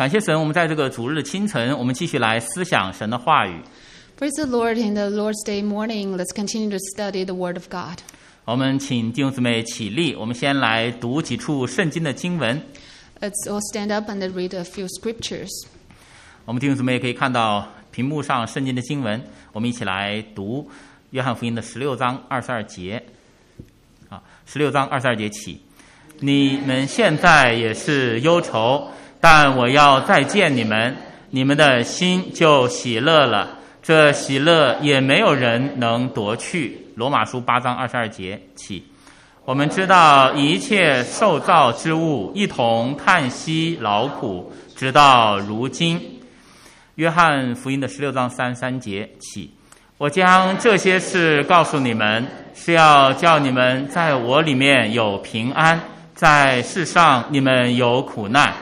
感谢神，我们在这个主日的清晨，我们继续来思想神的话语。Praise the Lord. In the Lord's Day morning, let's continue to study the Word of God. 我们请弟兄姊妹起立，我们先来读几处圣经的经文。Let's all stand up and read a few scriptures. 我们弟兄姊妹可以看到屏幕上圣经的经文，我们一起来读约翰福音的十六章二十二节。啊，十六章二十二节起，你们现在也是忧愁，但我要再见你们，你们的心就喜乐了。这喜乐也没有人能夺去。罗马书八章二十二节起，我们知道一切受造之物一同叹息劳苦，直到如今。约翰福音的十六章三三节起，我将这些事告诉你们，是要叫你们在我里面有平安，在世上你们有苦难，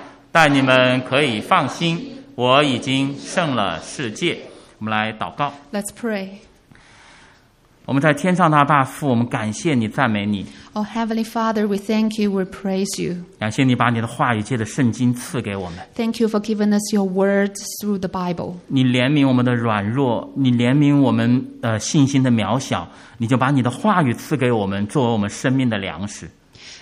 但你们可以放心，我已经胜了世界。我们来祷告。Let's pray. 我们在天上的大父，我们感谢你，赞美你，Oh, Heavenly Father, we thank you, we praise you. 感谢你把你的话语界的圣经赐给我们。Thank you for giving us your word through the Bible. 你怜悯我们的软弱，你怜悯我们呃信心的渺小，你就把你的话语赐给我们，作为我们生命的粮食。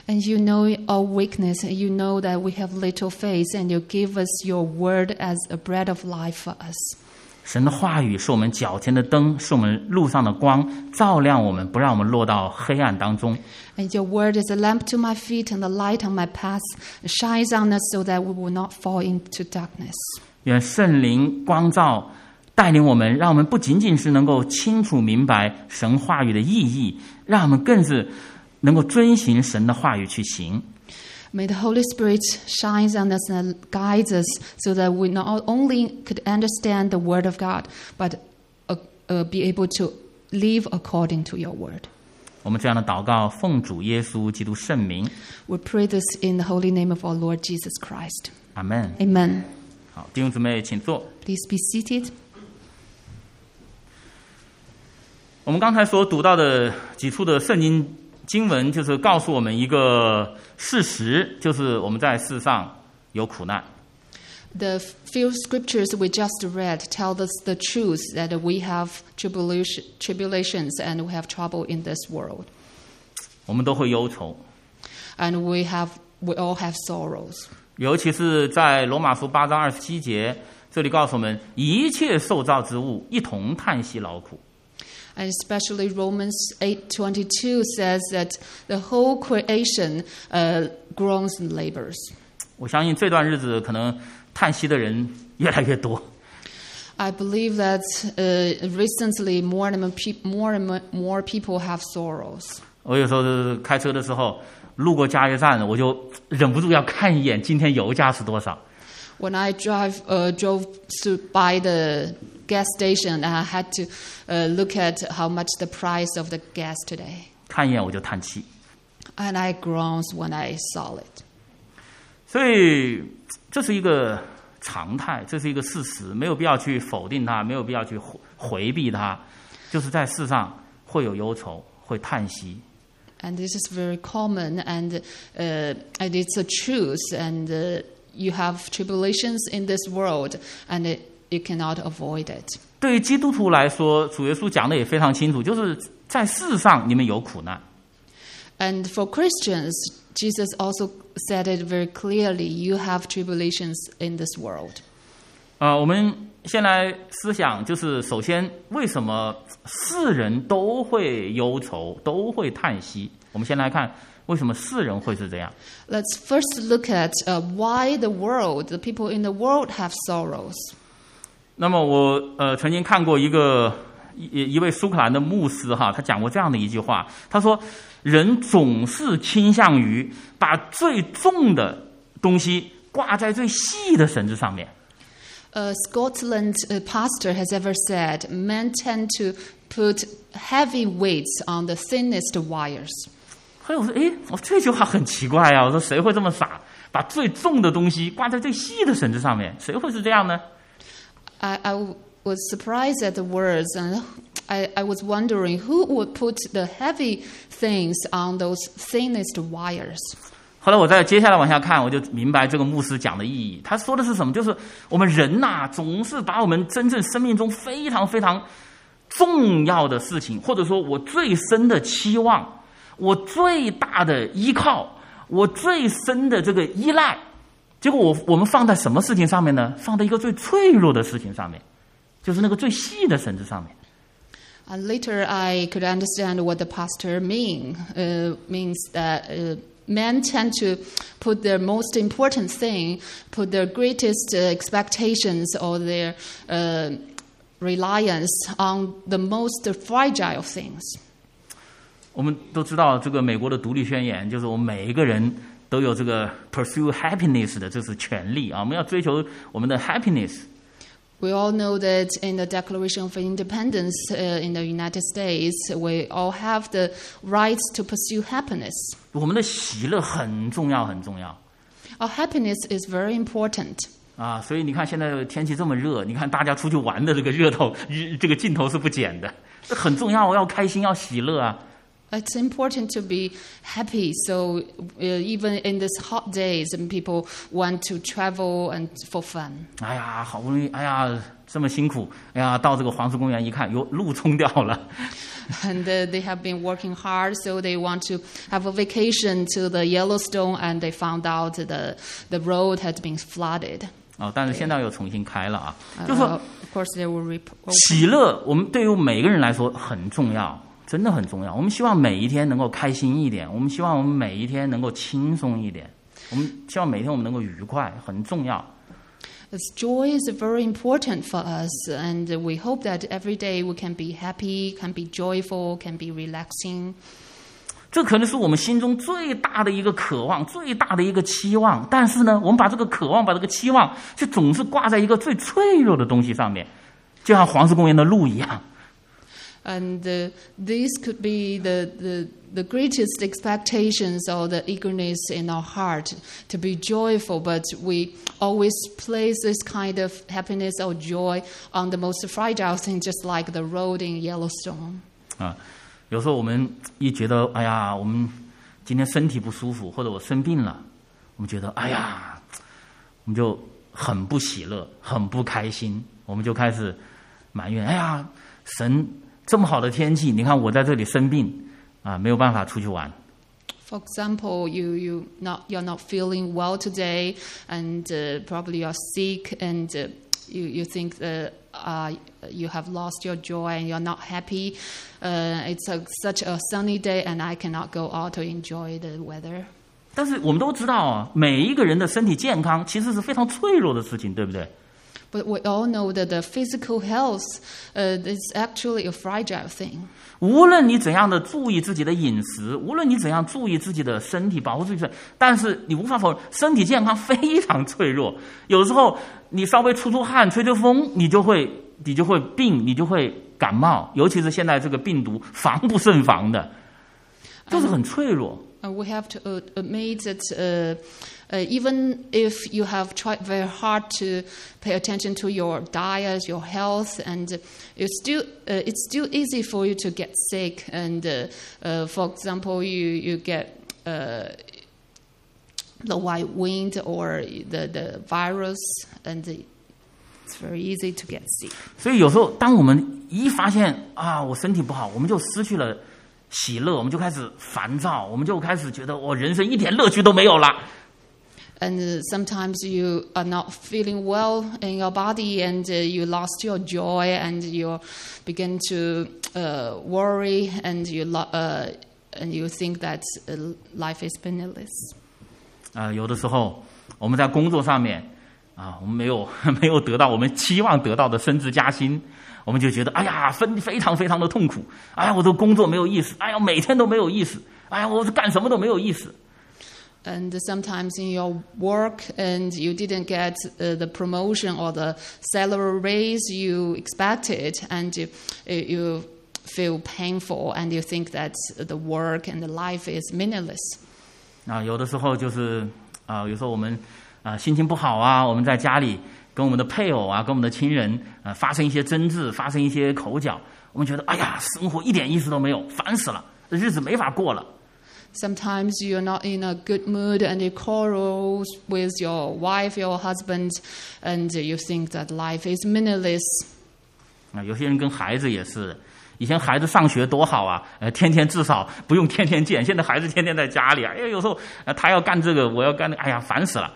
And you know our weakness, and you know that we have little faith, and you give us your word as a bread of life for us. 神的话语是我们脚前的灯，是我们路上的光，照亮我们，不让我们落到黑暗当中。 And your word is a lamp to my feet and a light on my path. It shines on us so that we will not fall into darkness. 愿圣灵光照，带领我们，让我们不仅仅是能够清楚明白神话语的意义，让我们更是 能够遵循神的话语去行。 May the Holy Spirit shines on us and guides us so that we not only could understand the Word of God, but uh, uh, be able to live according to your Word. 我们这样的祷告，奉主耶稣基督圣名， We pray this in the holy name of our Lord Jesus Christ. 阿门。 Amen. 好，弟兄姊妹，请坐。 Please be seated. 我们刚才所读到的几处的圣经 经文，就是告诉我们一个事实，就是我们在世上有苦难。The few scriptures we just read tell us the truth that we have tribulation, tribulations and we have trouble in this world. 我们都会忧愁，And we, have, we all have sorrows. 尤其是在罗马书八章二十七节，这里告诉我们，一切受造之物一同叹息劳苦。And especially Romans 8:22 says that the whole creation uh, groans and labors. 我相信这段日子可能叹息的人越来越多。 I believe that uh, recently more and more, peop more and more- more people have sorrows. 我有时候就是开车的时候，路过加油站，我就忍不住要看一眼今天油价是多少。 When I drive uh, drove to by the gas station, I had to uh, look at how much the price of the gas today, 看一眼我就叹气。 and I groaned when I saw it. 所以这是一个常态，这是一个事实，没有必要去否定它，没有必要去回回避它。就是在世上会有忧愁，会叹息， And this is very common, and, uh, and it's a truth. And uh, you have tribulations in this world, and it, you cannot avoid it. 对于基督徒来说，主耶稣讲的也非常清楚，就是在世上你们有苦难， And for Christians, Jesus also said it very clearly you have tribulations in this world. 呃，我们先来思想，就是首先为什么世人都会忧愁，都会叹息？我们先来看为什么世人会是这样。 Let's first look at uh, why the world, the people in the world, have sorrows. 那么我呃曾经看过一个一一位苏格兰的牧师哈，他讲过这样的一句话，他说：人总是倾向于把最重的东西挂在最细的绳子上面。A Scotland uh, pastor has ever said men tend to put heavy weights on the thinnest wires. 所以我说，诶，我这句话很奇怪啊！我说谁会这么傻，把最重的东西挂在最细的绳子上面？谁会是这样呢？I, I was surprised at the words, and I, I was wondering who would put the heavy things on those thinnest wires. 后来我再接下来往下看，我就明白这个牧师讲的意义。他说的是什么？就是我们人呐、总是把我们真正生命中非常非常重要的事情，或者说我最深的期望，我最大的依靠，我最深的这个依赖，结果我我们放在什么事情上面呢？放在一个最脆弱的事情上面，就是那个最细的绳子上面。And later, I could understand what the pastor mean uh, means that uh, men tend to put their most important thing, put their greatest uh, expectations or their uh, reliance on the most fragile things. 我们都知道，这个美国的独立宣言就是我们每一个人都有这个 pursue happiness 的，这是权利啊！我们要追求我们的 happiness。 We all know that in the Declaration of Independence uh, in the United States, we all have the right to pursue happiness. 我们的喜乐很重要，很重要 Our happiness is very important. 啊！所以你看，现在天气这么热，你看大家出去玩的这个热头，这个劲头是不减的，这很重要，要开心，要喜乐啊！ It's important to be happy. So uh, even in these hot days, and people want to travel and for fun. 哎呀，好不容易，哎呀，这么辛苦，哎呀，到这个黄石公园一看，哟，路冲掉了。 And uh, they have been working hard, so they want to have a vacation to the Yellowstone, and they found out the the road had been flooded. 哦，但是现在又重新开了啊， Uh, 就是说 of course, they will rep- 喜乐，我们对于每个人来说很重要， 真的很重要。我们希望每一天能够开心一点，我们希望我们每一天能够轻松一点，我们希望每天我们能够愉快，很重要。Joy is very important for us, and we hope that every day we can be happy, can be joyful, can be relaxing. 这可能是我们心中最大的一个渴望，最大的一个期望。但是呢，我们把这个渴望、把这个期望，却总是挂在一个最脆弱的东西上面，就像黄石公园的路一样。And uh, these could be the, the, the greatest expectations or the eagerness in our heart to be joyful, but we always place this kind of happiness or joy on the most fragile thing, just like the road in Yellowstone. 啊，有时候我们一觉得，哎呀，我们今天身体不舒服，或者我生病了，我们觉得，哎呀，我们就很不喜乐，很不开心，我们就开始埋怨，哎呀，神 这么好的天气，你看我在这里生病啊，没有办法出去玩。 For example, you, you not, you're not feeling well today, and uh, probably you're sick, and uh, you, you think that uh, you have lost your joy and you're not happy. Uh, it's a, such a sunny day, and I cannot go out to enjoy the weather. 但是我们都知道啊，每一个人的身体健康其实是非常脆弱的事情，对不对？ But we all know that the physical health uh, is actually a fragile thing. 无论你怎样的注意自己的饮食，无论你怎样注意自己的身体，保护自己的，但是你无法否认，身体健康非常脆弱。有时候你稍微出出汗、吹吹风，你就会你就会病，你就会感冒。尤其是现在这个病毒防不胜防的，就是很脆弱。 Uh, we have to uh, admit that uh, uh, even if you have tried very hard to pay attention to your diet, your health, and it's still uh, it's still easy for you to get sick. And uh, uh, for example, you you get uh, the white wind or the the virus, and it's very easy to get sick. 所以有时候，当我们一发现啊，我身体不好，我们就失去了喜乐，我们就开始烦躁，我们就开始觉得我人生一点乐趣都没有了。 And uh, sometimes you are not feeling well in your body and uh, you lost your joy and you begin to uh, worry and you, lo- uh, and you think that uh, life is meaningless. 啊、有的时候我们在工作上面啊，我们没有没有得到我们期望得到的升职加薪，我们就觉得哎呀，非非常非常的痛苦，哎呀，我的工作没有意思，哎呀，每天都没有意思，哎呀，我干什么都没有意思。 And sometimes in your work and you didn't get uh, the promotion or the salary raise you expected and you, you feel painful and you think that the work and the life is meaningless. 啊，有的时候就是啊，有时候我们啊心情不好啊，我们在家里跟我们的配偶啊，跟我们的亲人啊发生一些争执，发生一些口角，我们觉得哎呀，生活一点意思都没有，烦死了，日子没法过了。 Sometimes you're not in a good mood and you quarrel with your wife, your husband, and you think that life is meaningless. 啊，有些人跟孩子也是的，以前孩子上学多好啊，呃，天天至少不用天天见，现在孩子天天在家里，哎呀，有时候呃他要干这个，我要干那个，哎呀，烦死了。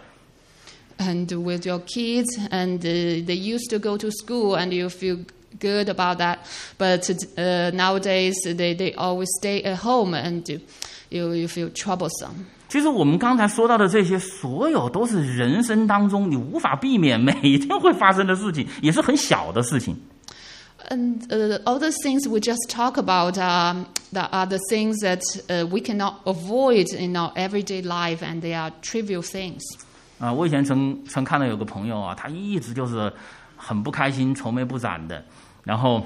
And with your kids, and uh, they used to go to school, and you feel good about that. But uh, nowadays, they, they always stay at home, and you, you, you feel troublesome. 其实我们刚才说到的这些，所有都是人生当中你无法避免，每天会发生的事情，也是很小的事情。 And uh, all the things we just talk about um, that are the things that uh, we cannot avoid in our everyday life, and they are trivial things. 啊，我以前曾曾看到有个朋友啊，他一直就是很不开心、愁眉不展的， 然后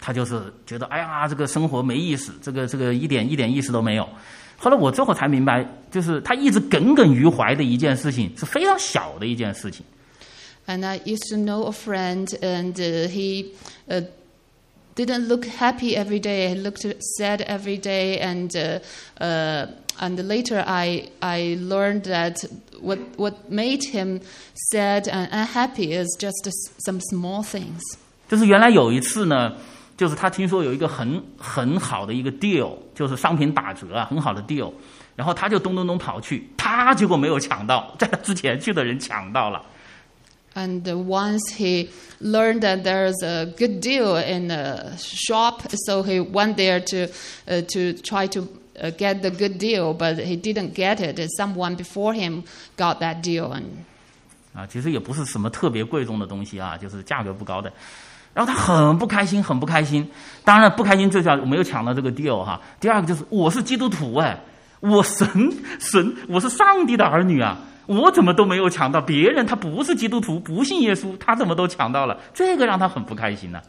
他就是觉得，哎呀，这个生活没意思，这个这个一点一点意思都没有。后来我最后才明白，就是他一直耿耿于怀的一件事情，是非常小的一件事情。 And I used to know a friend, and uh, he uh, didn't look happy every day. He looked sad every day, and uh, uh, and later I I learned that what what made him sad and unhappy is just s- some small things. 就是原来有一次呢，就是他听说有一个很很好的一个 deal，就是商品打折啊，很好的 deal，然后他就咚咚咚跑去，他结果没有抢到，在他之前去的人抢到了。 And uh, once he learned that there's a good deal in a shop, so he went there to uh, to try to uh, get the good deal, but he didn't get it. Someone before him got that deal, and 啊，其实也不是什么特别贵重的东西啊，就是价格不高的。 然后他很不开心，很不开心。当然，不开心最主要我没有抢到这个 deal 哈。第二个就是我是基督徒哎，我神神，我是上帝的儿女啊，我怎么都没有抢到？别人他不是基督徒，不信耶稣，他怎么都抢到了？这个让他很不开心呢、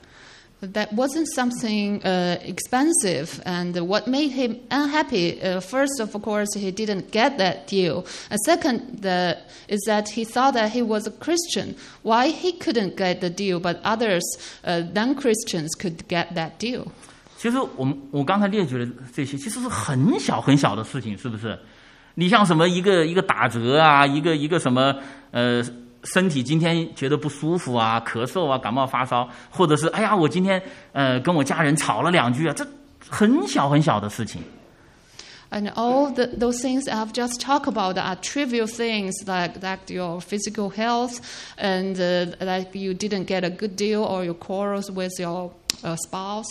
that wasn't something uh, expensive. And what made him unhappy? Uh, first, of course, he didn't get that deal. And second, the, is that he thought that he was a Christian. Why he couldn't get the deal, but others, uh, non-Christians, could get that deal? 其实我们我刚才列举的这些，其实是很小很小的事情，是不是？你像什么一个一个打折啊，一个一个什么呃， 身体今天觉得不舒服啊，咳嗽啊，感冒发烧，或者是哎呀，我今天呃跟我家人吵了两句啊，这很小很小的事情。And all the, those things I've just talked about are trivial things like, like your physical health and uh, like you didn't get a good deal or your quarrels with your uh, spouse.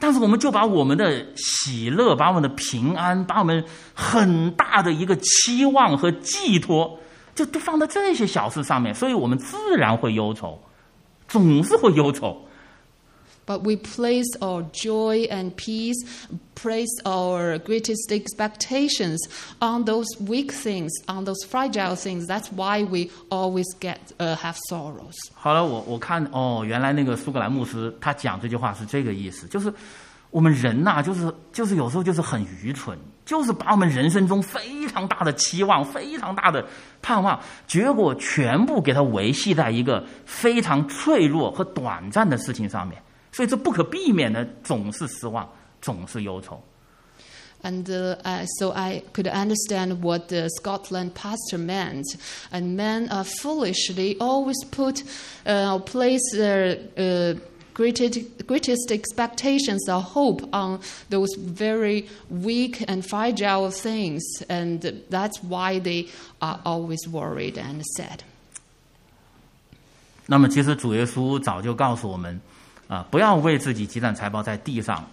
但是我们就把我们的喜乐、把我们的平安、把我们很大的一个期望和寄托，就都放在这些小事上面，所以我们自然会忧愁，总是会忧愁。 But we place our joy and peace, place our greatest expectations on those weak things, on those fragile things. That's why we always get uh, have sorrows. 后来我我看哦，原来那个苏格兰牧师他讲这句话是这个意思，就是 我们人呐、就是就是有时候就是很愚蠢，就是把我们人生中非常大的期望、非常大的盼望，结果全部给它维系在一个非常脆弱和短暂的事情上面，所以这不可避免的总是失望，总是忧愁。 And uh, uh, so I could understand what the Scotland pastor meant. And men are foolish. They always put, uh, place their uh, greatest, greatest expectations or hope on those very weak and fragile things. And that's why they are always worried and sad. 那么，其实主耶稣早就告诉我们，啊，不要为自己积攒财宝在地上，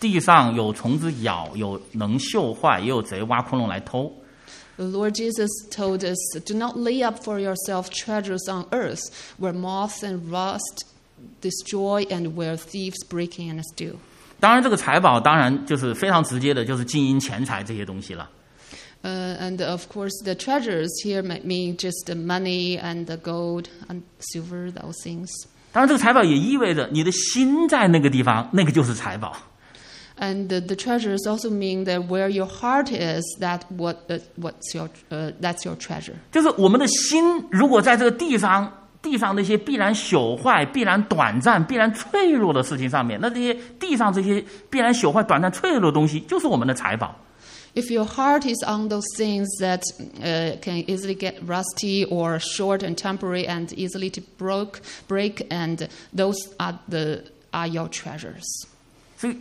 地上有虫子咬，有能锈坏，也有贼挖窟窿来偷。 The Lord Jesus told us, Do not lay up for yourself treasures on earth, where moth and rust destroy and where thieves break in and steal. 当然，这个财宝当然就是非常直接的，就是金银钱财这些东西了。 Uh, and of course, the treasures here might mean just the money and the gold and silver, those things. 当然，这个财宝也意味着你的心在那个地方，那个就是财宝。 And the, the treasures also mean that where your heart is, that what uh, what's your uh, that's your treasure. 就是我们的心如果在这个地上 地上那些必然朽坏、必然短暂、必然脆弱的事情上面，那这些地上这些必然朽坏、短暂、脆弱的东西，就是我们的财宝。If your heart is on those things that uh, can easily get rusty or short and temporary and easily to broke, break, and those are the are your treasures. 所以，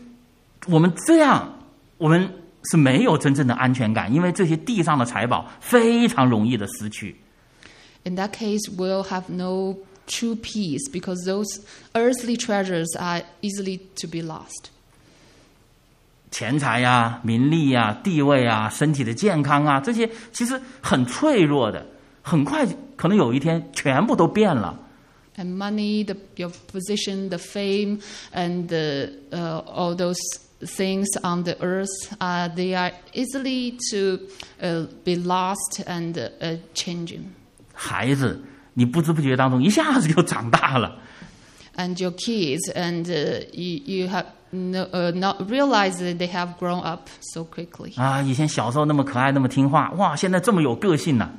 我们这样，我们是没有真正的安全感，因为这些地上的财宝非常容易的失去。In that case, we'll have no true peace because those earthly treasures are easily to be lost. 钱财呀、名利呀、地位啊、身体的健康啊，这些其实很脆弱的，很快可能有一天全部都变了。 And money, the, your position, the fame, and the, uh, all those things on the earth, uh, they are easily to uh, be lost and uh, changing. 孩子，你不知不觉当中一下子就长大了， And your kids, and uh, you, you have no, uh, not realized that they have grown up so quickly. 啊，以前小时候那么可爱，那么听话，哇，现在这么有个性呢、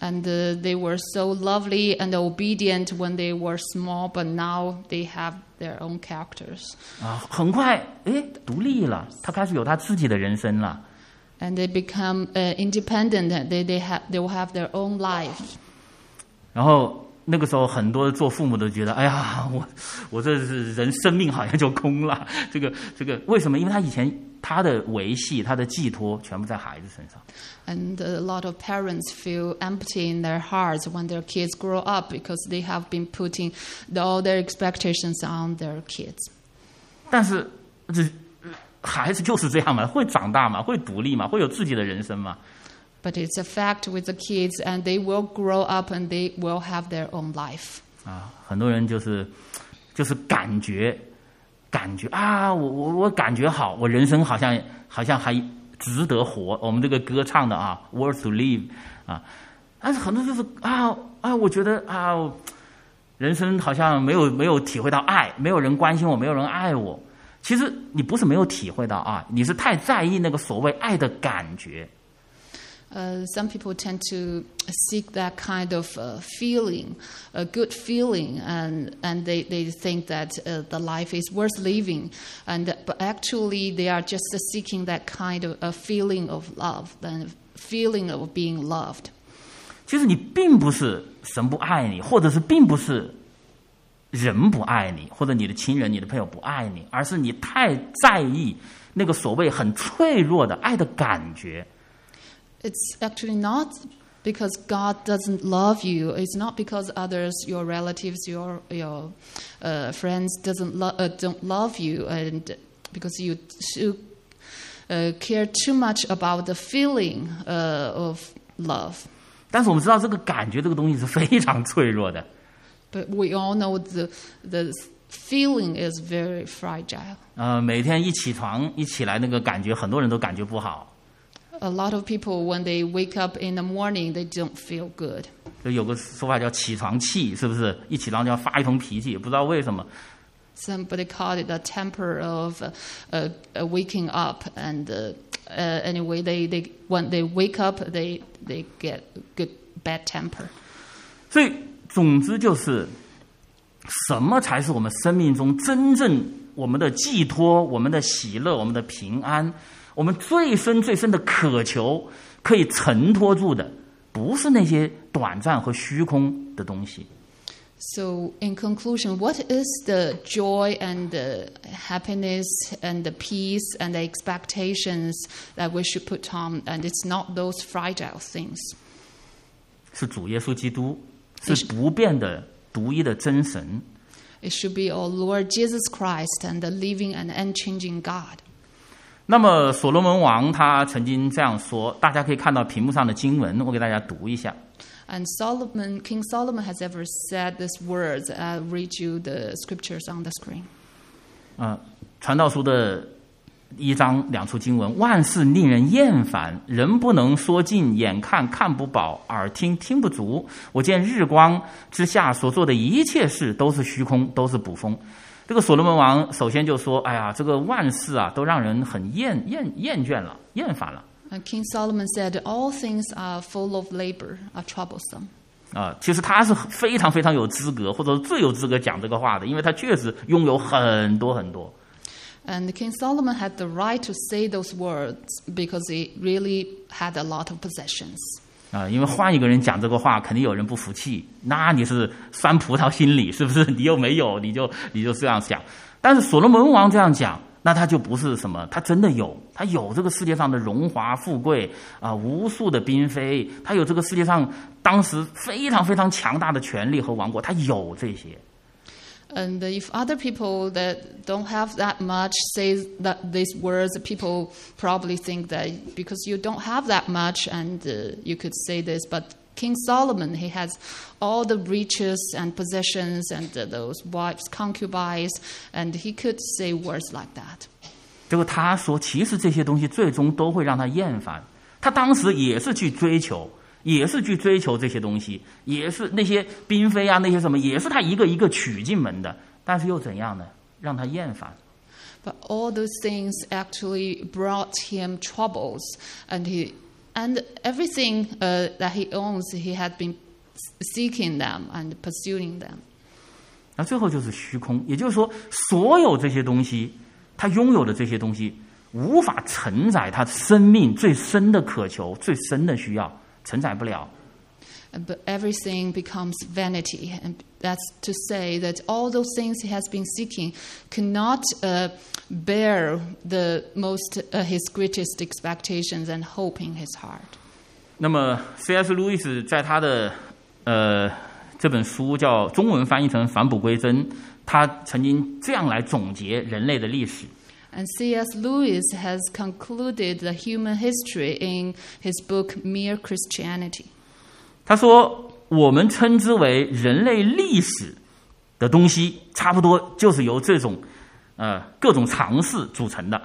And uh, they were so lovely and obedient when they were small, but now they have their own characters. 啊，很快，哎，独立了，他开始有他自己的人生了。 And they become uh, independent. They, they, have, they will have their own life. 然后那个时候，很多做父母的觉得，哎呀，我我这是人生命好像就空了。这个这个为什么？因为他以前他的维系、他的寄托全部在孩子身上。And a lot of parents feel empty in their hearts when their kids grow up because they have been putting all their expectations on their kids. 但是这孩子就是这样嘛，会长大嘛，会独立嘛，会有自己的人生嘛。But it's a fact with the kids, and they will grow up and they will have their own life. 啊，很多人就是就是感觉感觉啊，我我我感觉好，我人生好像好像还值得活。我们这个歌唱的啊，worth to live 啊，但是很多就是啊啊，我觉得啊，人生好像没有没有体会到爱，没有人关心我，没有人爱我。其实你不是没有体会到啊，你是太在意那个所谓爱的感觉。Uh, some people tend to seek that kind of uh, feeling, a good feeling, and, and they, they think that uh, the life is worth living. And, but actually, they are just seeking that kind of a feeling of love, and feeling of being loved. 其实你并不是神不爱你，或者是并不是人不爱你，或者你的亲人、你的朋友不爱你，而是你太在意那个所谓很脆弱的爱的感觉。 It's actually not because God doesn't love you. It's not because others, your relatives, your your uh, friends, doesn't lo- uh, don't love you, and because you too, uh, care too much about the feeling uh, of love. 但是我们知道，这个感觉这个东西是非常脆弱的。 But we all know the the feeling is very fragile. 呃，每天一起床一起来，那个感觉很多人都感觉不好。 A lot of people, when they wake up in the morning, they don't feel good. 就有个说法叫起床气，是不是？一起床就要发一通脾气，也不知道为什么。 Somebody called it a temper of uh, uh, uh, waking up, and uh, uh, anyway, they, they when they wake up, they they get good bad temper. 所以，总之就是，什么才是我们生命中真正我们的寄托、我们的喜乐、我们的平安， 我们最深最深的渴求，可以承托住的，不是那些短暂和虚空的东西。 So, in conclusion, what is the joy and the happiness and the peace and the expectations that we should put on? And it's not those fragile things. 是主耶稣基督，是不变的、独一的真神。 It should be our Lord Jesus Christ and the living and unchanging God. 那么，所罗门王他曾经这样说，大家可以看到屏幕上的经文，我给大家读一下。And Solomon, King Solomon has ever said these words. I'll read you the scriptures on the screen. 啊，传道书的一章两处经文：万事令人厌烦，人不能说尽，眼看看不饱，耳听听不足。我见日光之下所做的一切事都是虚空，都是捕风。这个所罗门王首先就说：“哎呀，这个万事啊，都让人很厌厌厌倦了，厌烦了。King Solomon said, All things are full of labor, are troublesome. 啊，其实他是非常非常有资格，或者说最有资格讲这个话的，因为他确实拥有很多很多。And King Solomon had the right to say those words because he really had a lot of possessions. 啊，因为换一个人讲这个话，肯定有人不服气，那你是酸葡萄心理，是不是？你又没有，你就你就这样想。但是所罗门王这样讲，那他就不是什么，他真的有，他有这个世界上的荣华富贵啊，无数的嫔妃，他有这个世界上当时非常非常强大的权力和王国，他有这些。And if other people that don't have that much say that these words, people probably think that because you don't have that much and uh, you could say this. But King Solomon, he has all the riches and possessions and uh, those wives, concubines, and he could say words like that. 结果他说，其实这些东西最终都会让他厌烦。他当时也是去追求， 也是去追求这些东西，也是那些嫔妃啊，那些什么，也是他一个一个娶进门的。但是又怎样呢？让他厌烦。But all those things actually brought him troubles, and he and everything uh, that he owns, he had been seeking them and pursuing them. 那最后就是虚空，也就是说，所有这些东西，他拥有的这些东西，无法承载他生命最深的渴求、最深的需要，承载不了。 Uh, But everything becomes vanity, and that's to say that all those things he has been seeking cannot uh, bear the most uh, his greatest expectations and hope in his heart. 那么，C.S. 路易斯在他的呃这本书叫中文翻译成《返璞归真》，他曾经这样来总结人类的历史。 And C.S. Lewis has concluded the human history in his book Mere Christianity. 他说，我们称之为人类历史的东西，差不多就是由这种呃各种尝试组成的。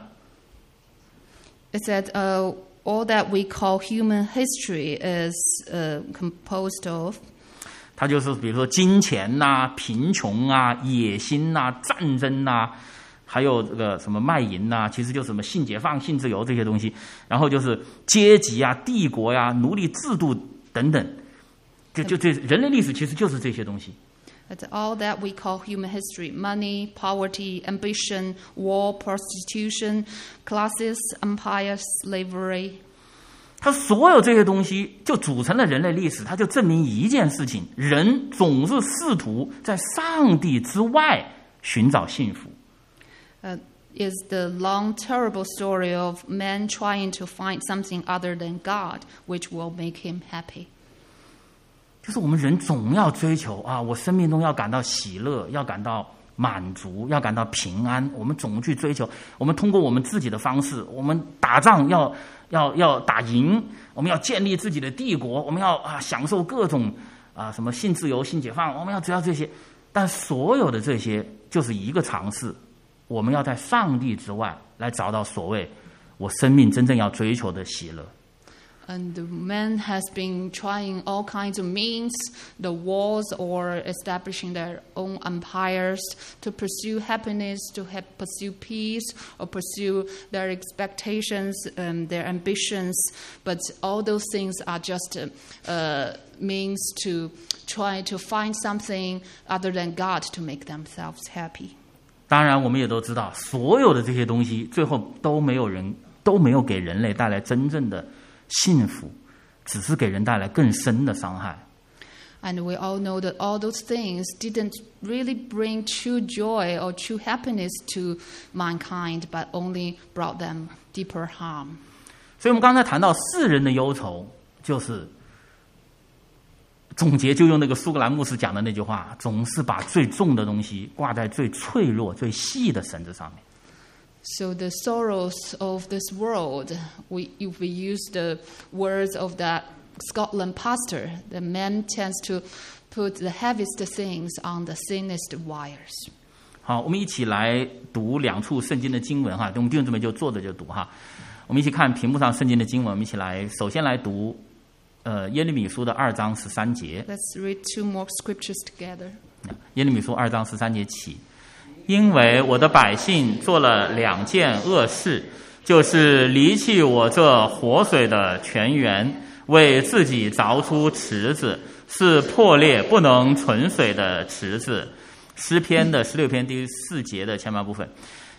It said uh, all that we call human history is uh, composed of 它就是比如说金钱呐、贫穷啊、野心呐、战争呐、还有这个什么卖淫呐、其实就是什么性解放、性自由这些东西。然后就是阶级啊、帝国呀、奴隶制度等等，就就这人类历史其实就是这些东西。That's all that we call human history money, poverty, ambition, war, prostitution, classes, empire, slavery. 它所有这些东西就组成了人类历史，它就证明一件事情：人总是试图在上帝之外寻找幸福。Is the long, terrible story of man trying to find something other than God, which will make him happy. 就是我们人总要追求啊，我生命中要感到喜乐，要感到满足，要感到平安。我们总去追求，我们通过我们自己的方式，我们打仗要要要打赢，我们要建立自己的帝国，我们要啊享受各种啊什么性自由、性解放，我们要只要这些。但所有的这些就是一个尝试，我们要在上帝之外来找到所谓我生命真正要追求的喜乐。 And man has been trying all kinds of means, the wars or establishing their own empires to pursue happiness, to have, pursue peace, or pursue their expectations, um, their ambitions. But all those things are just uh, uh, means to try to find something other than God to make themselves happy. 当然，我们也都知道，所有的这些东西最后都没有人都没有给人类带来真正的幸福，只是给人带来更深的伤害。And we all know that all those things didn't really bring true joy or true happiness to mankind, but only brought them deeper harm. 所以，我们刚才谈到世人的忧愁，就是总结，就用那个苏格兰牧师讲的那句话：总是把最重的东西挂在最脆弱、最细的绳子上面。So the sorrows of this world, we, if we use the words of that Scotland pastor, the man tends to put the heaviest things on the thinnest wires. 好，我们一起来读两处圣经的经文哈，我们弟兄姊妹就坐着就读哈。我们一起看屏幕上圣经的经文，我们一起来，首先来读，呃，耶利米书的二章十三节，Let's read two more scriptures together. 耶利米书二章十三节起，因为我的百姓做了两件恶事，就是离弃我这活水的泉源，为自己凿出池子，是破裂不能存水的池子。诗篇的十六篇第四节的前半部分，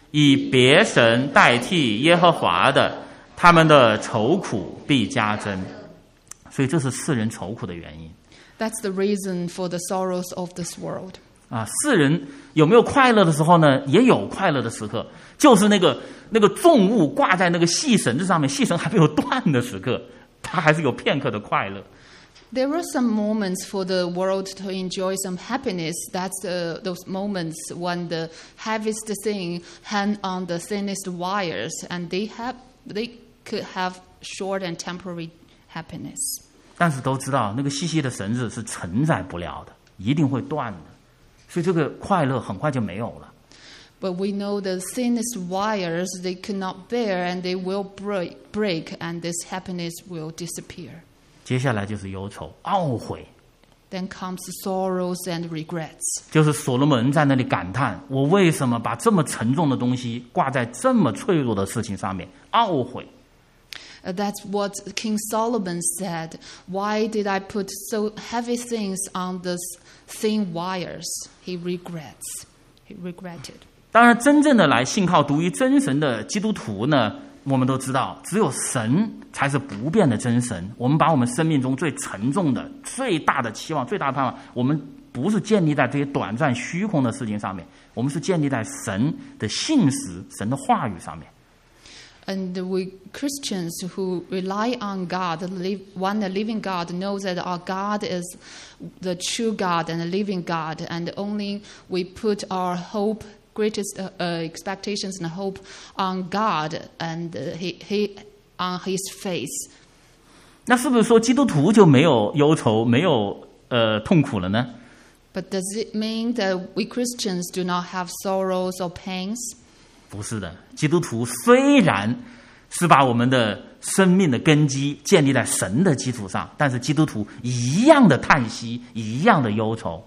以别神代替耶和华的，他们的愁苦必加增。所以这是世人愁苦的原因 That's the reason for the sorrows of this world. 啊！世人有没有快乐的时候呢？也有快乐的时刻，就是那个那个重物挂在那个细绳子上面，细绳还没有断的时刻，他还是有片刻的快乐。 There are some moments for the world to enjoy some happiness. That's the, those moments when the heaviest thing hang on the thinnest wires, and they have they could have short and temporary happiness. 但是都知道那个细细的绳子是承载不了的，一定会断的，所以这个快乐很快就没有了。 But we know the thinnest wires they could not bear, and they will break, break, and this happiness will disappear. 接下来就是忧愁、懊悔， Then comes sorrows and regrets. 就是所罗门在那里感叹：我为什么把这么沉重的东西挂在这么脆弱的事情上面？懊悔。 That's what King Solomon said. Why did I put so heavy things on these thin wires? He regrets. He regretted. 当然，真正的来信靠独一真神的基督徒呢，我们都知道，只有神才是不变的真神。我们把我们生命中最沉重的、最大的期望、最大的盼望，我们不是建立在这些短暂虚空的事情上面，我们是建立在神的信实、神的话语上面。And we Christians who rely on God, the live, one the living God, know that our God is the true God and the living God, and only we put our hope, greatest uh, uh, expectations and hope on God and uh, he, he, on His face. 那是不是说基督徒就没有忧愁、没有呃痛苦了呢？ But does it mean that we Christians do not have sorrows or pains? 不是的，基督徒虽然是把我们的生命的根基建立在神的基础上，但是基督徒一样的叹息，一样的忧愁。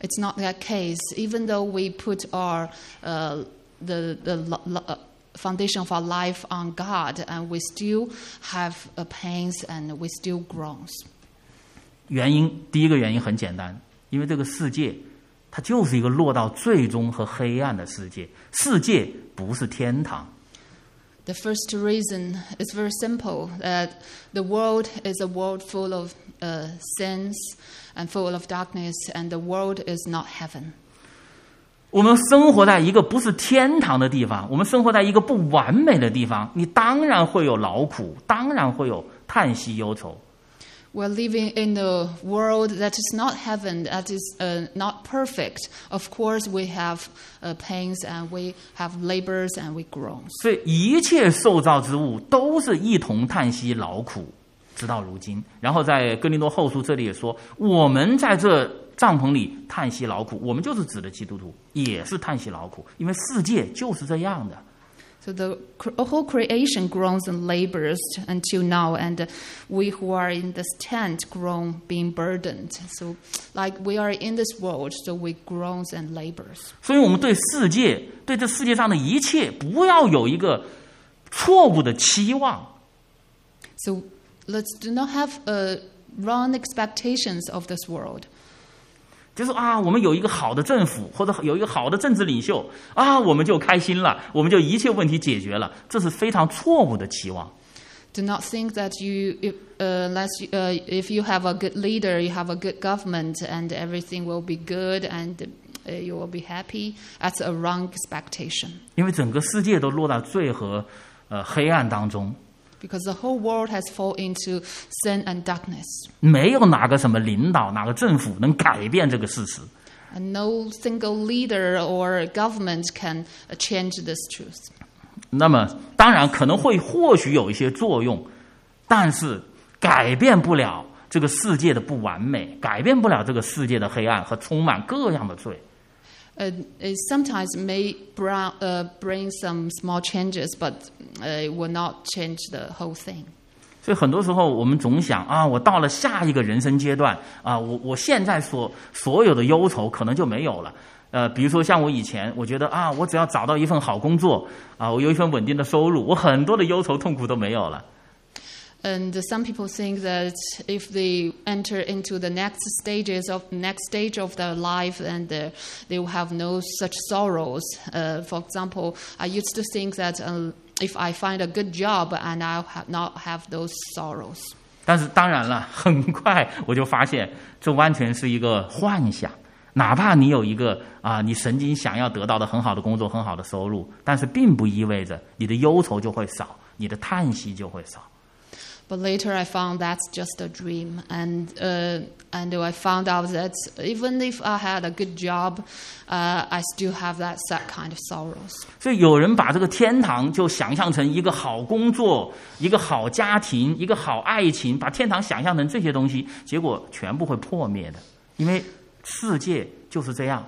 It's not that case. Even though we put our uh, the the uh, foundation of our life on God, and we still have uh, pains and we still groans. 原因第一个原因很简单，因为这个世界它就是一个落到最终和黑暗的世界，世界不是天堂。The first reason is very simple: that the world is a world full of uh, sins and full of darkness, and the world is not heaven. 我们生活在一个不是天堂的地方，我们生活在一个不完美的地方，你当然会有劳苦，当然会有叹息忧愁。We're living in a world that is not heaven, that is uh, not perfect. Of course, we have uh, pains and we have labors and we groan. 所以一切受造之物都是一同叹息劳苦，直到如今。然后在哥林多后书这里也说，我们在这帐篷里叹息劳苦，我们就是指的基督徒，也是叹息劳苦，因为世界就是这样的。So the cr- whole creation groans and labors until now, and we who are in this tent groan, being burdened. So, like we are in this world, so we groans and labors. 所以，我们对世界，对这世界上的一切，不要有一个错误的期望。 So let's do not have uh, wrong expectations of this world. 就是啊，我们有一个好的政府，或者有一个好的政治领袖啊，我们就开心了，我们就一切问题解决了，这是非常错误的期望。Do not think that you, if, uh, unless you, uh, if you have a good leader, you have a good government, and everything will be good, and uh, you will be happy. That's a wrong expectation, 因为整个世界都落到罪和呃黑暗当中，because the whole world has fallen into sin and darkness, 没有哪个什么领导、哪个政府能改变这个事实。and no single leader or government can uh, change this truth. 那么，当然可能会或许有一些作用，但是改变不了这个世界的不完美，改变不了这个世界的黑暗和充满各样的罪。Uh, it sometimes may bra- uh, bring some small changes，but it will not change the whole thing. 所以很多时候我们总想啊，我到了下一个人生阶段啊，我我现在所所有的忧愁可能就没有了。呃，比如说像我以前，我觉得啊，我只要找到一份好工作啊，我有一份稳定的收入，我很多的忧愁痛苦都没有了。And some people think that if they enter into the next stages of next stage of their life, and uh, they will have no such sorrows. Uh, for example, I used to think that uh, if I find a good job, and I'll have not have those sorrows. 但是当然了，很快我就发现这完全是一个幻想。哪怕你有一个啊，你曾经想要得到的很好的工作、很好的收入，但是并不意味着你的忧愁就会少，你的叹息就会少。 But later, I found that's just a dream, and uh, and I found out that even if I had a good job, uh, I still have that sad kind of sorrows. 所以有人把这个天堂就想象成一个好工作、一个好家庭、一个好爱情，把天堂想象成这些东西，结果全部会破灭的，因为世界就是这样。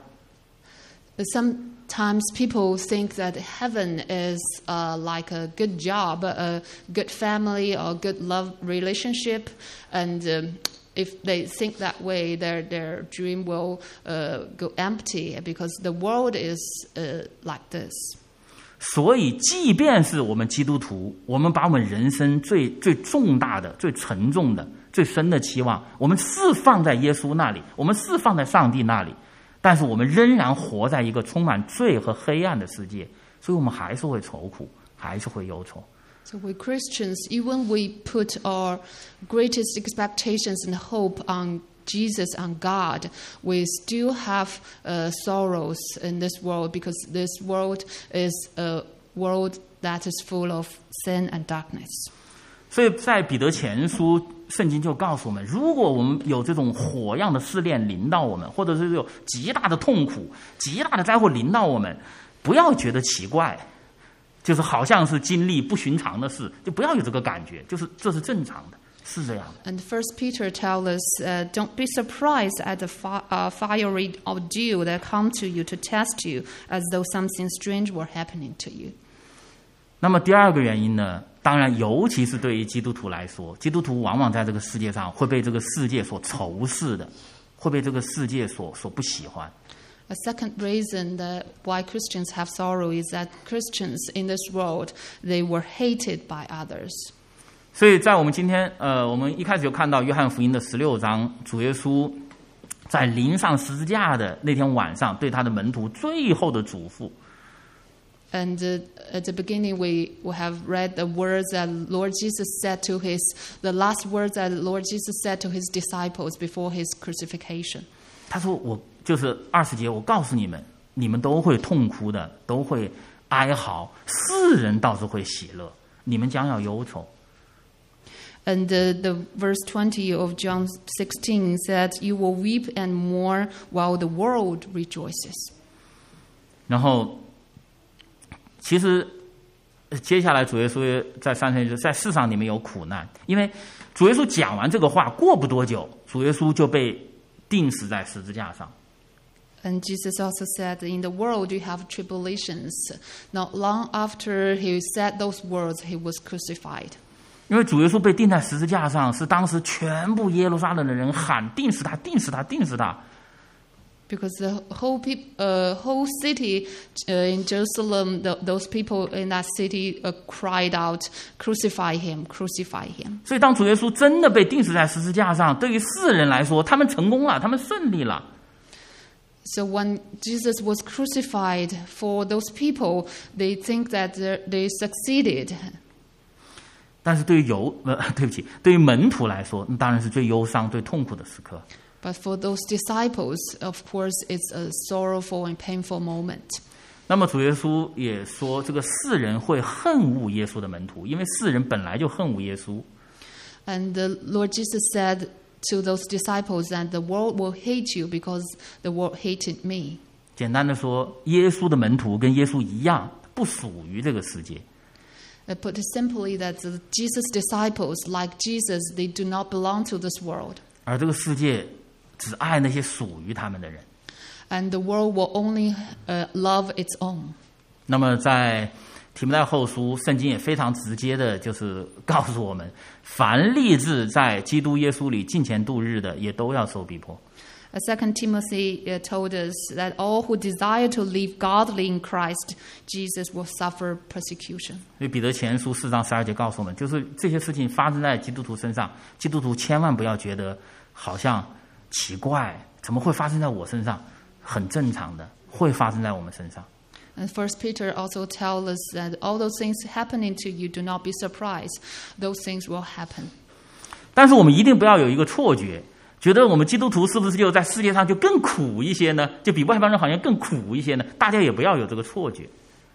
Sometimes people think that heaven is uh, like a good job, a good family, or good love relationship, and um, if they think that way, their their dream will uh, go empty because the world is uh, like this. 所以，即便是我们基督徒，我们把我们人生最最重大的、最沉重的、最深的期望，我们是放在耶稣那里，我们是放在上帝那里， 但是我们仍然活在一个充满罪和黑暗的世界，所以我们还是会愁苦，还是会忧愁。 So we Christians, even we put our greatest expectations and hope on Jesus and God, we still have uh, sorrows in this world because this world is a world that is full of sin and darkness. 所以在彼得前书，圣经就告诉我们，如果我们有这种火样的试炼临到我们，或者是有极大的痛苦、极大的灾祸临到我们，不要觉得奇怪，就是好像是经历不寻常的事，就不要有这个感觉，就是这是正常的，是这样的。And First Peter tells us, uh, "Don't be surprised at the fi- uh, fiery ordeal that come to you to test you, as though something strange were happening to you." 那么第二个原因呢？当然，尤其是对于基督徒来说，基督徒往往在这个世界上会被这个世界所仇视的，会被这个世界所所不喜欢。A second reason that why Christians have sorrow is that Christians in this world they were hated by others. 所以在我们今天，呃，我们一开始就看到约翰福音的十六章，主耶稣在临上十字架的那天晚上，对他的门徒最后的嘱咐。And uh, at the beginning, we, we have read the words that Lord Jesus said to his, the last words that Lord Jesus said to his disciples before his crucifixion. 他说：“我就是二十节，我告诉你们，你们都会痛哭的，都会哀嚎，世人倒是会喜乐，你们将要忧愁。” And uh, the verse 20 of John 16 said, You will weep and mourn while the world rejoices. 然后， 其实呃接下来主耶稣在三十节在世上你们有苦难，因为主耶稣讲完这个话，过不多久，主耶稣就被钉死在十字架上。And Jesus also said, In the world you have tribulations. Not long after he said those words, he was crucified. 因为主耶稣被钉在十字架上，是当时全部耶路撒冷的人喊：“钉死他，钉死他，钉死他！” Because the whole, peop- uh, whole city uh, in Jerusalem, the, those people in that city uh, cried out, Crucify him, crucify him. 所以，当主耶稣真的被钉死在十字架上，对于世人来说，他们成功了，他们胜利了。 So when Jesus was crucified, for those people, they think that they're- they succeeded. 但是对于犹呃，对不起，对于门徒来说，那当然是最忧伤、最痛苦的时刻。 But for those disciples, of course, it's a sorrowful and painful moment. 那么主耶稣也说，这个世人会恨恶耶稣的门徒，因为世人本来就恨恶耶稣。 And the Lord Jesus said to those disciples that the world will hate you because the world hated me. 简单的说，耶稣的门徒跟耶稣一样，不属于这个世界。 Uh, put it simply, that the Jesus' disciples, like Jesus, they do not belong to this world. 而这个世界 只爱那些属于他们的人。And the world will only uh, love its own. 那么在提摩太后书，圣经也非常直接的，就是告诉我们，凡立志在基督耶稣里敬虔度日的，也都要受逼迫。Uh, Second Timothy uh, told us that all who desire to live godly in Christ Jesus will suffer persecution. 所以彼得前书四章十二节告诉我们，就是这些事情发生在基督徒身上，基督徒千万不要觉得好像奇怪，怎么会发生在我身上？很正常的，会发生在我们身上。 And First Peter also tells us that all those things happening to you, do not be surprised. Those things will happen. 但是我们一定不要有一个错觉，觉得我们基督徒是不是就在世界上就更苦一些呢？就比外邦人好像更苦一些呢？大家也不要有这个错觉。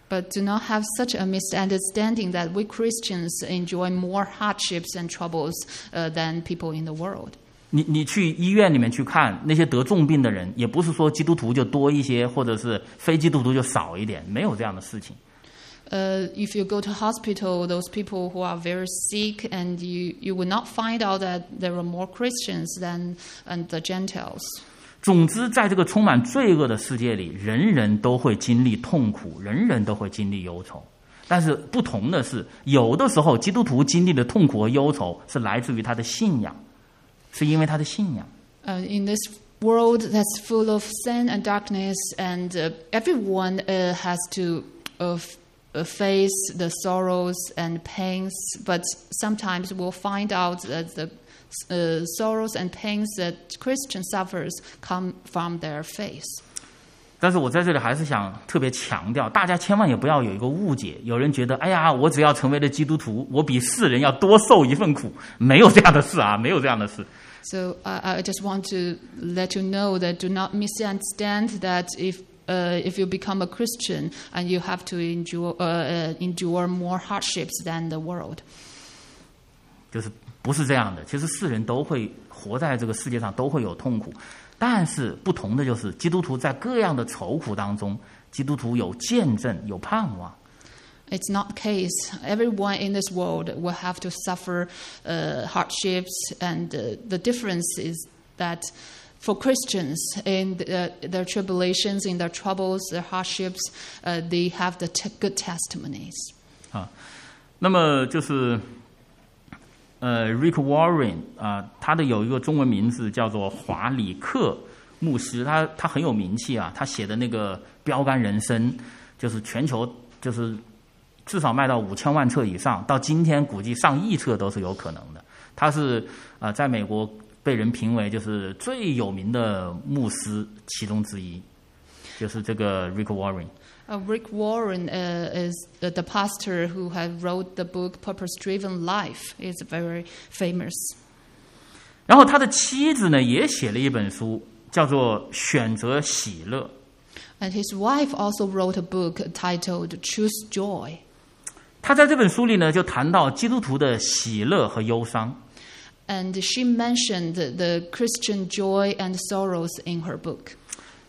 But do not have such a misunderstanding that we Christians enjoy more hardships and troubles uh, than people in the world. 你你去医院里面去看那些得重病的人，也不是说基督徒就多一些，或者是非基督徒就少一点，没有这样的事情。Uh, if you go to hospital, those people who are very sick, and you, you will not find out that there are more Christians than and the Gentiles. 总之，在这个充满罪恶的世界里，人人都会经历痛苦，人人都会经历忧愁。但是不同的是，有的时候基督徒经历的痛苦和忧愁是来自于他的信仰，是因为他的信仰。 Uh, in this world that's full of sin and darkness, and uh, everyone uh, has to uh, f- uh, face the sorrows and pains, but sometimes we'll find out that the uh, sorrows and pains that Christian suffers come from their faith. 但是我在这里还是想特别强调，大家千万也不要有一个误解。有人觉得，哎呀，我只要成为了基督徒，我比世人要多受一份苦，没有这样的事啊，没有这样的事。 So I I just want to let you know that do not misunderstand that if uh, if you become a Christian and you have to endure uh, uh, endure more hardships than the world. 就是不是这样的。其实世人都会活在这个世界上，都会有痛苦，但是不同的就是，基督徒在各样的愁苦当中，基督徒有见证，有盼望。 it's not the case. Everyone in this world will have to suffer uh, hardships, and uh, the difference is that for Christians in uh, their tribulations, in their troubles, their hardships, uh, they have the t- good testimonies. 啊，那么就是呃，Rick Warren 啊、呃，他的有一个中文名字叫做华理克牧师，他他很有名气啊，他写的那个《标杆人生》就是全球就是至少卖到五千万册以上，到今天估计上亿册都是有可能的。他是啊、呃在美国被人评为就是最有名的牧师其中之一，就是这个 Rick Warren。Uh, Rick Warren uh, is uh, the pastor who had wrote the book Purpose Driven Life. is very famous. 然后他的妻子呢也写了一本书，叫做《选择喜乐》。And his wife also wrote a book titled Choose Joy. 他在这本书里呢就谈到基督徒的喜乐和忧伤。And she mentioned the, Christian joy and sorrows in her book.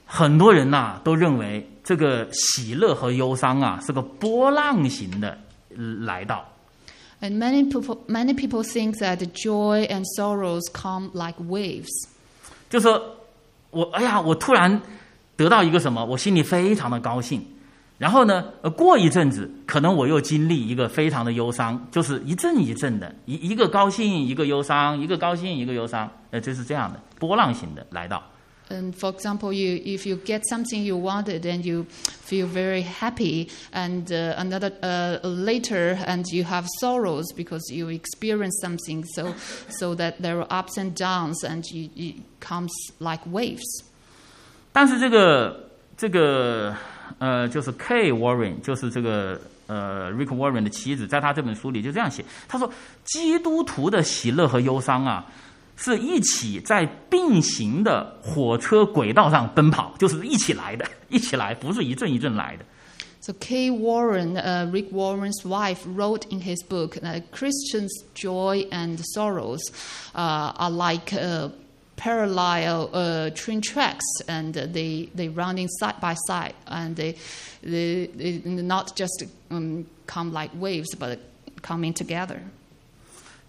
很多人呐、都认为这个喜乐和忧伤啊是个波浪形的呃来到，And many people, many people think that joy and sorrows come like waves. 就说我哎呀，我突然得到一个什么，我心里非常的高兴。然后呢，呃，过一阵子，可能我又经历一个非常的忧伤，就是一阵一阵的，一一个高兴，一个忧伤，一个高兴，一个忧伤，呃，就是这样的波浪形的来到。 And for example, you, if you get something you wanted and you feel very happy, and uh, another uh, later, and you have sorrows because you experience something, so so that there are ups and downs, and you, it comes like waves. 但是这个这个 呃，就是 K Warren，就是这个呃 Rick Warren 的妻子，在他这本书里就这样写，他说，基督徒的喜乐和忧伤啊，是一起在并行的火车轨道上奔跑，就是一起来的，一起来，不是一阵一阵来的。So K. Warren, uh, Rick Warren's wife, wrote in his book that Christians' joy and sorrows uh, are like uh, parallel uh, train tracks, and they they running side by side, and they they, they not just um, come like waves, but coming together.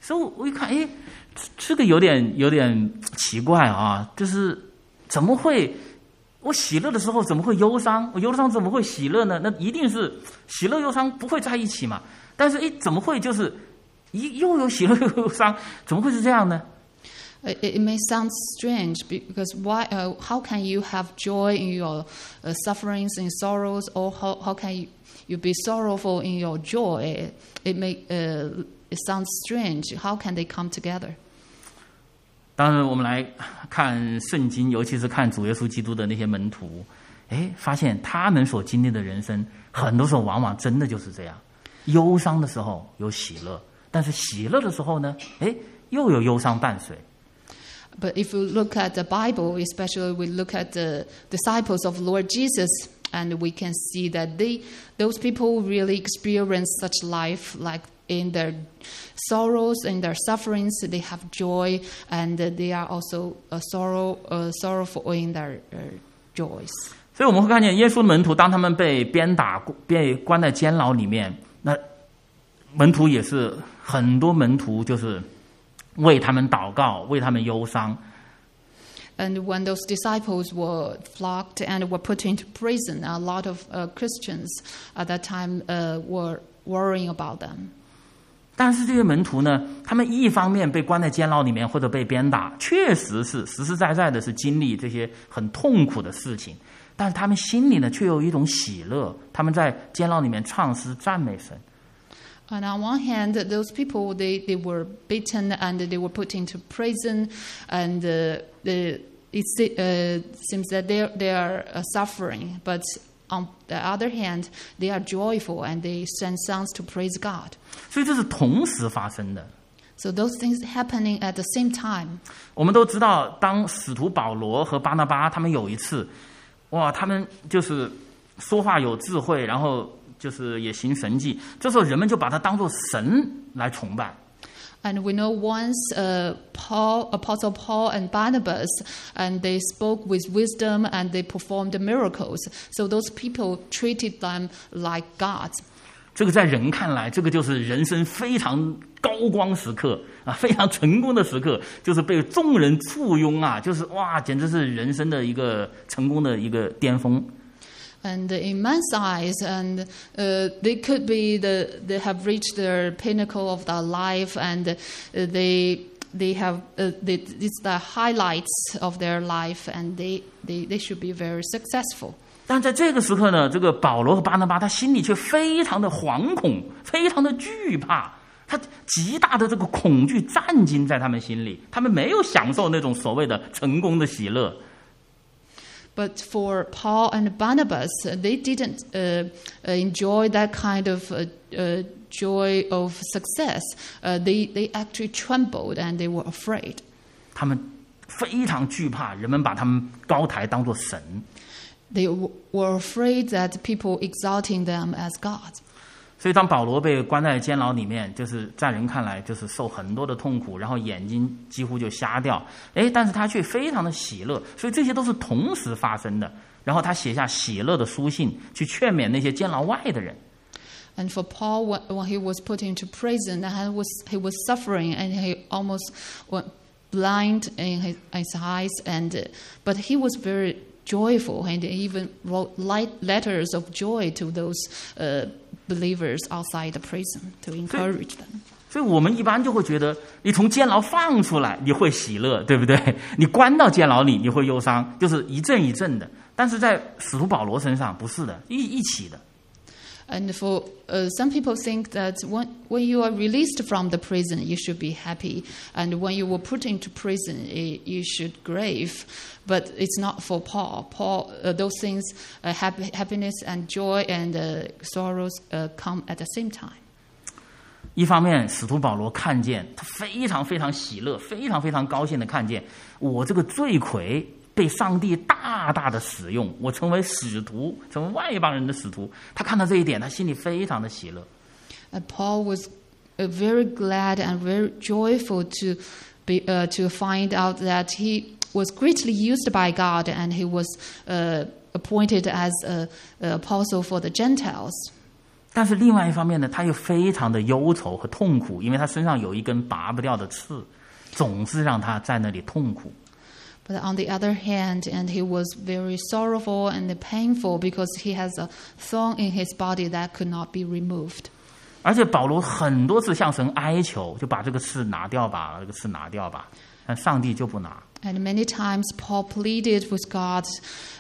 所以我一看，哎，这这个有点有点奇怪啊，就是怎么会？我喜乐的时候怎么会忧伤？我忧伤怎么会喜乐呢？那一定是喜乐忧伤不会在一起嘛。但是，哎，怎么会就是一又有喜乐又有忧伤？怎么会是这样呢？ It, it may sound strange because why? Uh, how can you have joy in your sufferings and sorrows, or how, how can you, you be sorrowful in your joy? It may uh, it sounds strange. How can they come together? 当然，我们来看圣经，尤其是看主耶稣基督的那些门徒，哎，发现他们所经历的人生，很多时候往往真的就是这样：忧伤的时候有喜乐，但是喜乐的时候呢，哎，又有忧伤伴随。But if you look at the Bible, especially we look at the disciples of Lord Jesus, and we can see that they, those people really experience such life, like in their sorrows and their sufferings, they have joy, and they are also uh, sorrow, uh, sorrowful in their uh, joys. 所以我们会看见耶稣的门徒，当他们被鞭打、被关在监牢里面，那门徒也是很多门徒就是 为他们祷告，为他们忧伤。And when those disciples were flocked and were put into prison, a lot of uh, Christians at that time uh, were worrying about them. 但是这些门徒呢，他们一方面被关在监牢里面或者被鞭打，确实是实实在在的是经历这些很痛苦的事情，但是他们心里呢却有一种喜乐，他们在监牢里面唱诗赞美神。And on one hand, those people they, they were beaten and they were put into prison, and uh, the, it se- uh, seems that they they are uh, suffering. But on the other hand, they are joyful and they sing songs to praise God. 所以这是同时发生的。 So those things happening at the same time. 我们都知道，当使徒保罗和巴拿巴他们有一次，哇，他们就是说话有智慧，然后 就是也行神迹，这时候人们就把他当做神来崇拜。And we know once uh, Paul, Apostle Paul and Barnabas, and they spoke with wisdom and they performed miracles. So those people treated them like gods. 这个在人看来，这个就是人生非常高光时刻啊，非常成功的时刻，就是被众人簇拥啊，就是哇，简直是人生的一个成功的一个巅峰。And in man's eyes, and uh, they could be the they have reached their pinnacle of their life, and they they have uh, they, it's the highlights of their life, and they, they, they should be very successful. 但在这个时刻呢，这个保罗和巴拿巴他心里却非常的惶恐，非常的惧怕，他极大的这个恐惧战惊在他们心里，他们没有享受那种所谓的成功的喜乐。But for Paul and Barnabas, uh, they didn't uh, uh, enjoy that kind of uh, uh, joy of success. Uh, they, they actually trembled and they were afraid. 他们非常惧怕人们把他们高抬当作神， They w- were afraid that people exalting them as gods. 所以当保罗被关在监牢里面，就是在人看来就是受很多的痛苦，然后眼睛几乎就瞎掉，哎，但是他却非常的喜乐，所以这些都是同时发生的。然后他写下喜乐的书信，去劝勉那些监牢外的人。 And for Paul, when, when he was put into prison, and he was, he was suffering and he almost went blind in his, his eyes, and, uh, but he was very joyful and he even wrote light letters of joy to those uh, believers outside the prison to encourage them. 所以我们一般就会觉得，你从监牢放出来，你会喜乐，对不对？你关到监牢里，你会忧伤，就是一阵一阵的。但是在使徒保罗身上不是的，一一起的。And for uh, some people think that when, when you are released from the prison, you should be happy, and when you were put into prison, eh, you should grieve. But it's not for Paul. Paul, uh, those things, uh, happy, happiness and joy and uh, sorrows uh, come at the same time. 一方面，使徒保罗看见他非常非常喜乐，非常非常高兴的看见我这个罪魁 被上帝大大的使用，我成为使徒，成为外邦人的使徒。他看到这一点，他心里非常的喜乐。 And Paul was uh, very glad and very joyful to be uh, to find out that he was greatly used by God and he was uh, appointed as a, a apostle for the Gentiles. 但是另外一方面呢，他又非常的忧愁和痛苦，因为他身上有一根拔不掉的刺，总是让他在那里痛苦。 But on the other hand, and he was very sorrowful and painful because he has a thorn in his body that could not be removed. 而且保罗很多次向神哀求，就把这个刺拿掉吧，这个刺拿掉吧。 但上帝就不拿。 And many times Paul pleaded with God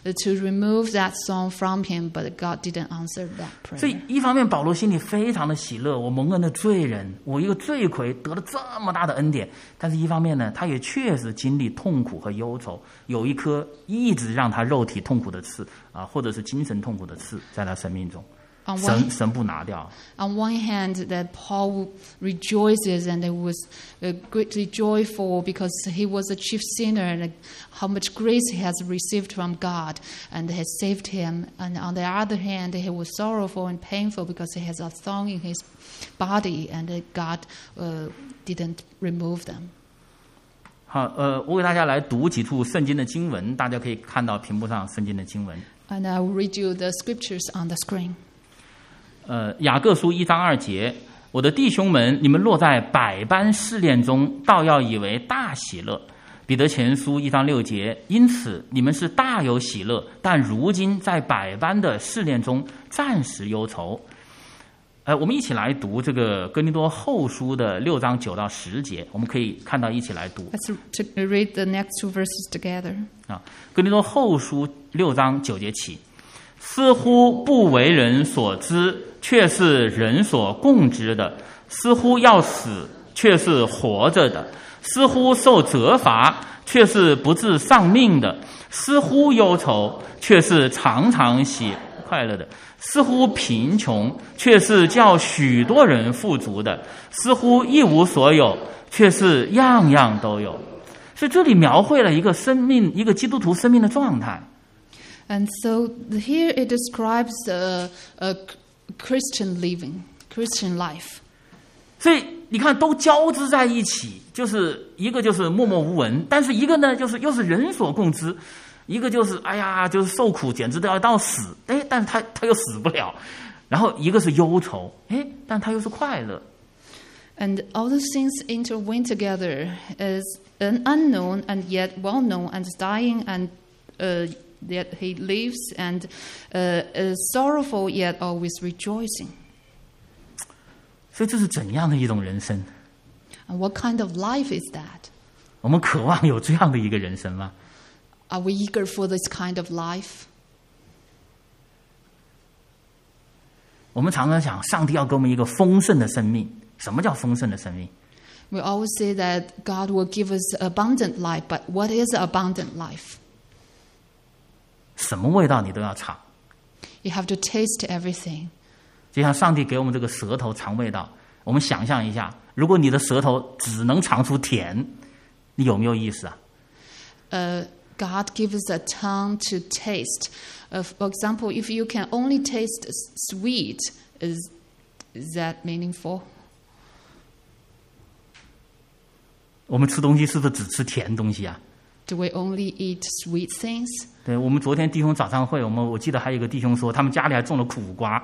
to remove that song from him, but God didn't answer that prayer. 所以一方面保罗心里非常的喜乐，我蒙恩的罪人，我一个罪魁得了这么大的恩典；但是一方面呢，他也确实经历痛苦和忧愁，有一颗一直让他肉体痛苦的刺啊，或者是精神痛苦的刺，在他生命中，On 神 one, 神不拿掉。 on one hand, that Paul rejoices and it was uh, greatly joyful because he was a chief sinner and how much grace he has received from God and has saved him. And on the other hand, he was sorrowful and painful because he has a thorn in his body and uh, God uh, didn't remove them. 好，呃，我给大家来读几处圣经的经文，大家可以看到屏幕上圣经的经文。 And I will read you the scriptures on the screen. 呃，雅各书一章二节，我的弟兄们，你们落在百般试炼中，倒要以为大喜乐。彼得前书一章六节，因此你们是大有喜乐，但如今在百般的试炼中，暂时忧愁。呃，我们一起来读这个哥林多后书的六章九到十节，我们可以看到一起来读 Let's to read the next two verses together. 啊。哥林多后书六章九节起，似乎不为人所知，却是人所共知的；似乎要死，却是活着的；似乎受责罚，却是不致丧命的；似乎忧愁，却是常常喜快乐的；似乎贫穷，却是叫许多人富足的；似乎一无所有，却是样样都有。所以这里描绘了一个生命，一个基督徒生命的状态。And so here it describes a, a Christian living, Christian life. 所以你看，都交织在一起，就是一个就是默默无闻，但是一个呢，就是又是人所共知，一个就是哎呀，就是受苦，简直都要到死，哎，但是他他又死不了，然后一个是忧愁，哎，但他又是快乐， And all those things intertwine together as an unknown and yet well known and dying and uh, yet he lives and uh, is sorrowful yet always rejoicing. 所以这是怎样的一种人生？ And what kind of life is that? 我们渴望有这样的一个人生吗？ Are we eager for this kind of life? 我们常常想，上帝要给我们一个丰盛的生命。什么叫丰盛的生命？ We always say that God will give us abundant life, but what is abundant life? 什么味道你都要尝。 You have to taste everything. 就像上帝给我们这个舌头尝味道，我们想象一下，如果你的舌头只能尝出甜，你有没有意思啊？ uh, God gives us a tongue to taste. Uh, for example, if you can only taste s- sweet, is is that meaningful? 我们吃东西是不是只吃甜东西啊？ Do we only eat sweet things? 对我们昨天弟兄早上会，我们我记得还有一个弟兄说，他们家里还种了苦瓜，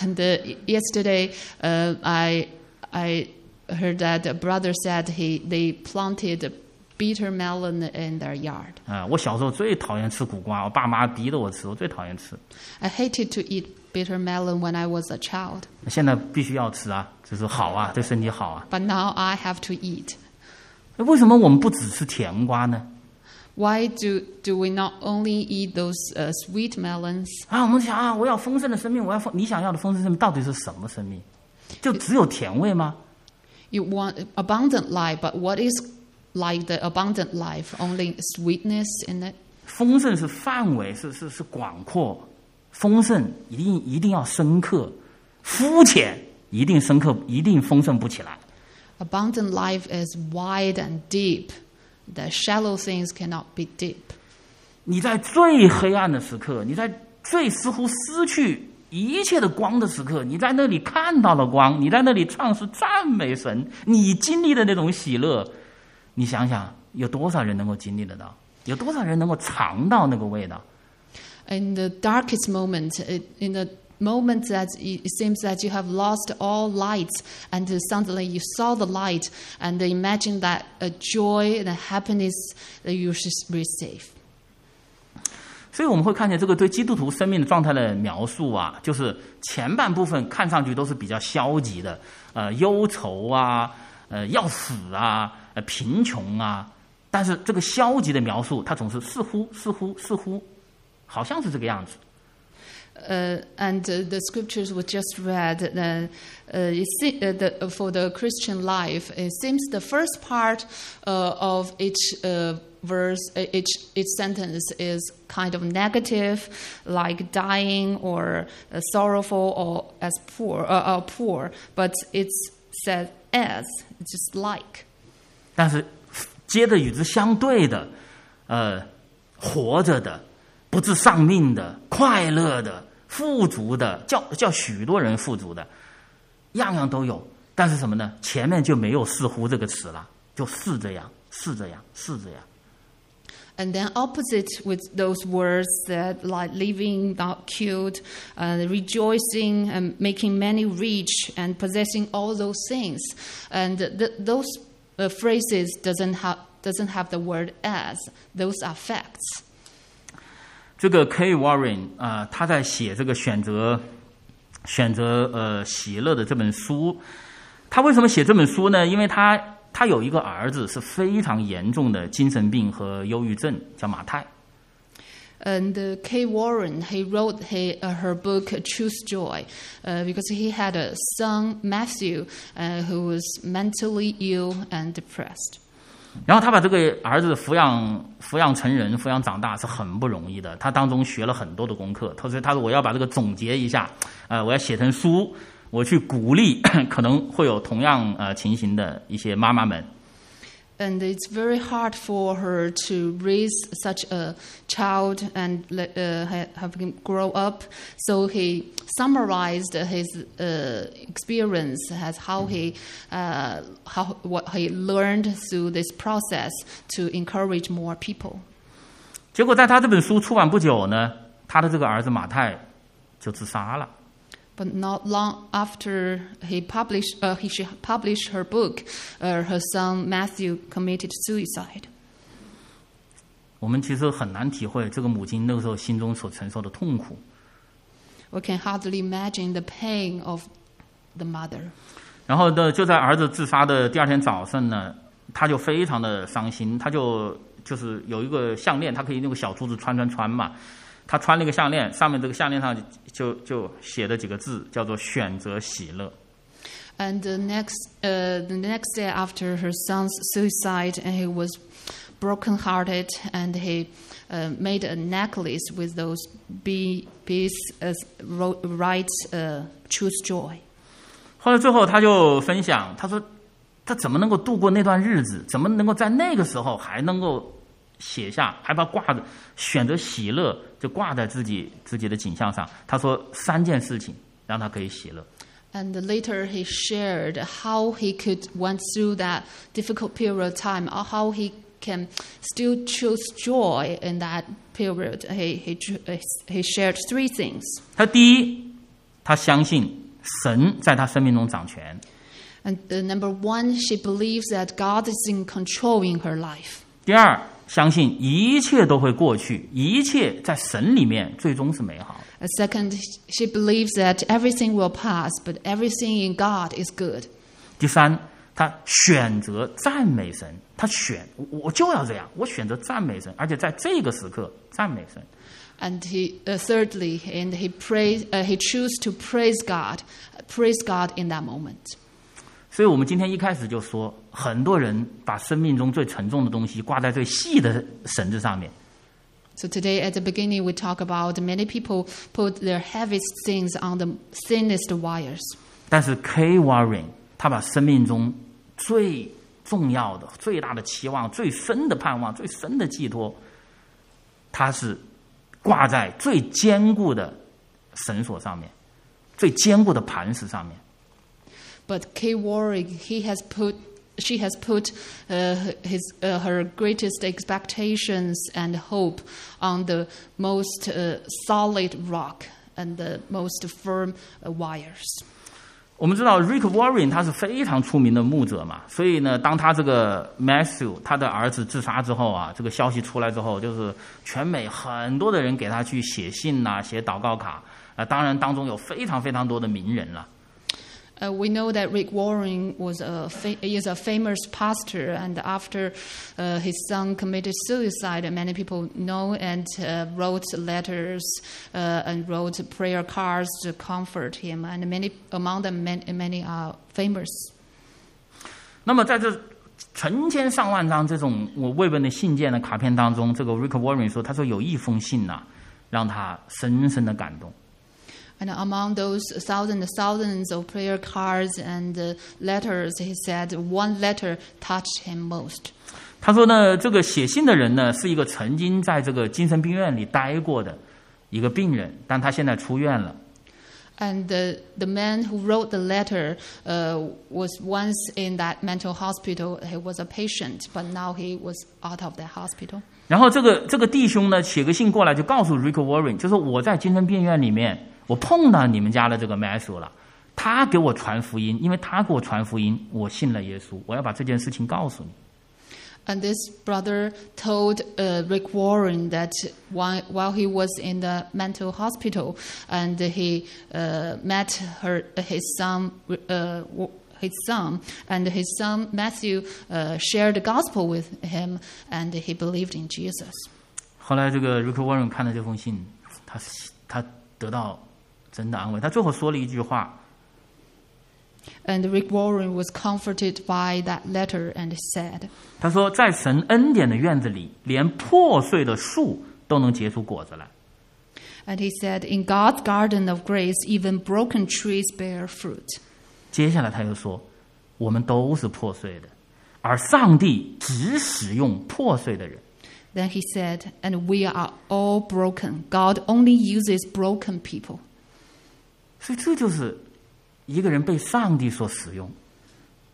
And uh, yesterday, uh, I I heard that a brother said he they planted bitter melon in their yard. 啊、我小时候最讨厌吃苦瓜，我爸妈逼着我吃，我最讨厌吃。 I hated to eat bitter melon when I was a child, 现在必须要吃啊，就是好啊，对身体好啊。 but now I have to eat. 为什么我们不只吃甜瓜呢？ Why do, do we not only eat those uh, sweet melons? 啊，我们想啊，我要丰盛的生命，我要丰，你想要的丰盛生命到底是什么生命？就只有甜味吗？ You want abundant life, but what is like the abundant life? Only sweetness in it? 丰盛是范围，是是是广阔，丰盛一定一定要深刻，肤浅一定深刻，一定丰盛不起来。 Abundant life is wide and deep. The shallow things cannot be deep. 你在最黑暗的时刻，你在最似乎失去一切的光的时刻，你在那里看到了光，你在那里唱诗赞美神，你经历的那种喜乐，你想想，有多少人能够经历得到？有多少人能够尝到那个味道？In the darkest moment, in the moment that it seems that you have lost all lights, and suddenly you saw the light, and imagine that a joy and happiness that you should receive. 所以我们会看见这个对基督徒生命的状态的描述啊，就是前半部分看上去都是比较消极的，呃，忧愁啊，呃要死啊，呃贫穷啊。但是这个消极的描述，它总是似乎似乎似乎，好像是这个样子。Uh, and uh, the scriptures we just read, uh, uh, it se- uh, the, for the Christian life, it seems the first part uh, of each uh, verse, uh, each, each sentence is kind of negative, like dying or uh, sorrowful or as poor, uh, uh, poor. But it's said as, just like. 但是接着与之相对的，呃，活着的、不致丧命的、快乐的、 富足的，叫叫许多人富足的，样样都有。但是什么呢？前面就没有“似乎”这个词了，就是这样，是这样，是这样。 And then opposite with those words that like living, not killed, uh, rejoicing, and making many rich, and possessing all those things, and th- those uh, phrases doesn't have doesn't have the word as. Those are facts. 这个 Kay Warren 啊、呃，他在写这个选择选择呃喜乐的这本书，他为什么写这本书呢？因为他他有一个儿子是非常严重的精神病和忧郁症，叫马太。And uh, Kay Warren, he wrote he, uh, her book Choose Joy uh, because he had a son, Matthew, uh, who was mentally ill and depressed. 然后他把这个儿子抚养抚养成人、抚养长大是很不容易的，他当中学了很多的功课。他说：“他说我要把这个总结一下，呃，我要写成书，我去鼓励 可能会有同样呃情形的一些妈妈们。And it's very hard for her to raise such a child and let- uh, ha- have him grow up. So he summarized his uh, experience as how he uh, how what he learned through this process to encourage more people. 结果在他这本书出版不久呢，他的这个儿子马太就自杀了。 But not long after he published, uh, he she published her book, uh, her son Matthew committed suicide. 我们其实很难体会这个母亲那个时候心中所承受的痛苦。We can hardly imagine the pain of the mother. 然后呢，就在儿子自杀的第二天早上呢，他就非常的伤心，他就就是有一个项链，他可以用个小珠子穿穿穿嘛。他穿了一个项链，上面这个项链上就就写的几个字，叫做“选择喜乐 And the next, uh, the next day after her son's suicide, and he was brokenhearted, and he uh, made a necklace with those bee, bees as wrote, writes, uh, "Choose joy." ”。后来最后他就分享，他说他怎么能够度过那段日子，怎么能够在那个时候还能够写下，还把挂着选择喜乐，就挂在自己自己的景象上。他说三件事情让他可以喜乐。 And later he shared how he could went through that difficult period of time, or how he can still choose joy in that period. He, he, he shared three things. 他第一，他相信神在他生命中掌权； And uh, number one, she believes that God is in control in her life. 第二， 相信一切都会过去，一切在神里面最终是美好的。 And second, she believes that everything will pass, but everything in God is good. 第三，他选择赞美神，他选我我就要这样，我选择赞美神，而且在这个时刻赞美神。 And he, uh, thirdly, and he prays, uh, he choose to praise God, praise God in that moment. 所以，我们今天一开始就说，很多人把生命中最沉重的东西挂在最细的绳子上面，So today, at the beginning, we talk about many people put their heaviest things on the thinnest wires. 但是 K. Warren 他把生命中最重要的、最大的期望、最深的盼望、最深的寄托，他是挂在最坚固的绳索上面，最坚固的磐石上面。But Kay Warwick, he has put, she has put uh, his, uh, her greatest expectations and hope on the most uh, solid rock and the most firm uh, wires. 我们知道 Rick Warren 他是非常出名的牧者嘛，所以呢，当他这个 Matthew 他的儿子自杀之后啊，这个消息出来之后，就是全美很多的人给他去写信呐、写祷告卡啊、当然当中有非常非常多的名人了。Uh, we know that Rick Warren was a fa- is a famous pastor, and after uh, his son committed suicide, many people know and uh, wrote letters uh, and wrote prayer cards to comfort him, and many among them many, many are famous. 那么在这成千上万张这种我慰问的信件的卡片当中，这个 Rick Warren 说，他说有一封信呐、让他深深的感动。 And among those thousands and thousands of prayer cards and uh, letters, he said one letter touched him most. 他说呢，这个写信的人呢，是一个曾经在这个精神病院里待过的一个病人，但他现在出院了。 And the, the man who wrote the letter uh, was once in that mental hospital. He was a patient, but now he was out of the hospital. 然后这个这个弟兄呢，写个信过来，就告诉 Rick Warren，就说我在精神病院里面， 我碰到你们家的这个 Matthew 了，他给我传福音，因为他给我传福音，我信了耶稣，我要把这件事情告诉你。 And this brother told uh, Rick Warren that while, while he was in the mental hospital and he uh, met her, his son, uh, his son, and his son Matthew uh, shared the gospel with him, and he believed in Jesus. 后来这个 Rick Warren 看了这封信，他他得到 真的安慰。他最后说了一句话， And Rick Warren was comforted by that letter and said, 他说：“在神恩典的院子里，连破碎的树都能结出果子来。 and he said, In God's garden of grace, even broken trees bear fruit. ”接下来他又说：“我们都是破碎的，而上帝只使用破碎的人。 Then he said, And we are all broken. God only uses broken people. 所以这就是一个人被上帝所使用，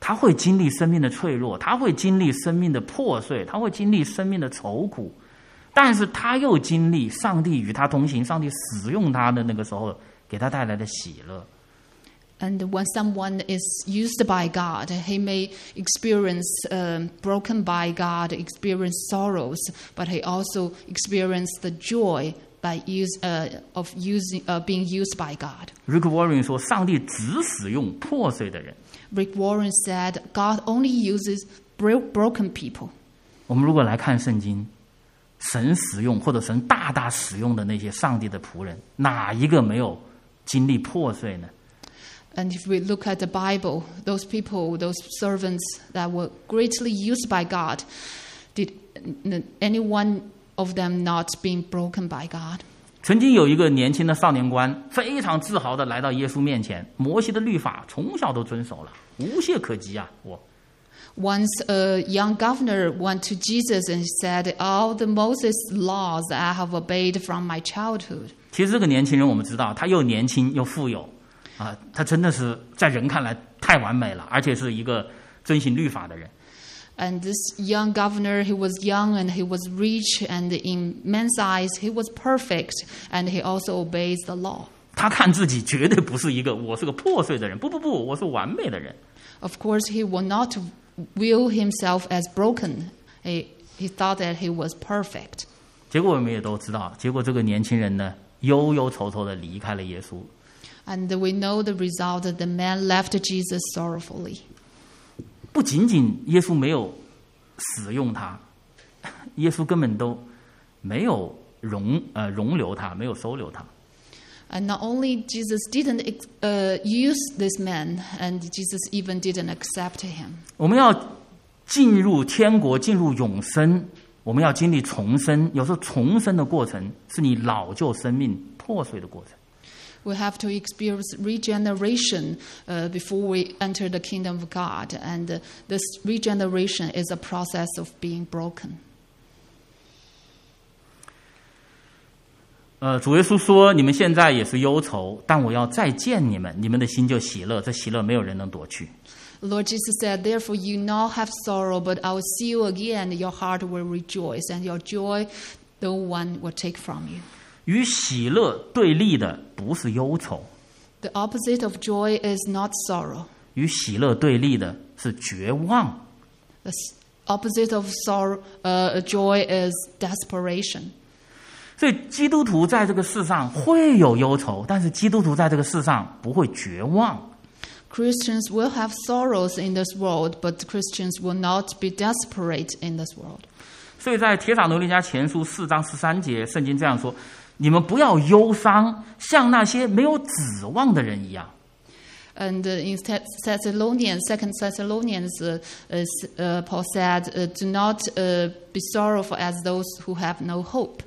他会经历生命的脆弱，他会经历生命的破碎，他会经历生命的愁苦，但是他又经历上帝与他同行，上帝使用他的那个时候给他带来的喜乐。 And when someone is used by God, he may experience um, broken by God, experience sorrows, but he also experience the joy by use, uh, of using, uh, being used by God. Rick Warren 说：“上帝只使用破碎的人。 Rick Warren said, God only uses bro- broken people. ”我们如果来看圣经，神使用或者神大大使用的那些上帝的仆人，哪一个没有经历破碎呢？ And if we look at the Bible, those people, those servants that were greatly used by God, did n- any one of them not being broken by God? 曾经有一个年轻的少年官，非常自豪的来到耶稣面前，摩西的律法从小都遵守了，无懈可击啊！我 Once a young governor went to Jesus and said, All the Moses laws I have obeyed from my childhood. 其实这个年轻人，我们知道他又年轻又富有，啊，他真的是在人看来太完美了，而且是一个遵行律法的人。And this young governor, he was young and he was rich, and in men's eyes, he was perfect, and he also obeys the law. 他看自己绝对不是一个我是个破碎的人，不不不，我是完美的人。 Of course, he will not view himself as broken. He, he thought that he was perfect. 结果我们也都知道，结果这个年轻人呢，忧忧愁愁的离开了耶稣。 And we know the result that the man left Jesus sorrowfully. 不仅仅耶稣没有使用他，耶稣根本都没有容呃容留他，没有收留他。And not only Jesus didn't uh, use this man, and Jesus even didn't accept him. 我们要进入天国，进入永生，我们要经历重生。有时候重生的过程是你老旧生命破碎的过程。We have to experience regeneration uh, before we enter the kingdom of God. And uh, this regeneration is a process of being broken. 呃，主耶稣说：“你们现在也是忧愁，但我要再见你们，你们的心就喜乐。这喜乐没有人能夺去。 Lord Jesus said, Therefore you now have sorrow, but I will see you again. Your heart will rejoice, and your joy no one will take from you. 与喜乐对立的不是忧愁，The opposite of joy is not sorrow. 与喜乐对立的是绝望。The opposite of sorrow, uh, joy is desperation. 所以，基督徒在这个世上会有忧愁，但是基督徒在这个世上不会绝望。Christians will have sorrows in this world, but Christians will not be desperate in this world. 所以在铁撒罗尼迦前书四章十三节，圣经这样说：“你们不要忧伤，像那些没有指望的人一样。And in Thessalonians, second Thessalonians, uh, uh, Paul said, do not uh be sorrowful as those who have no hope.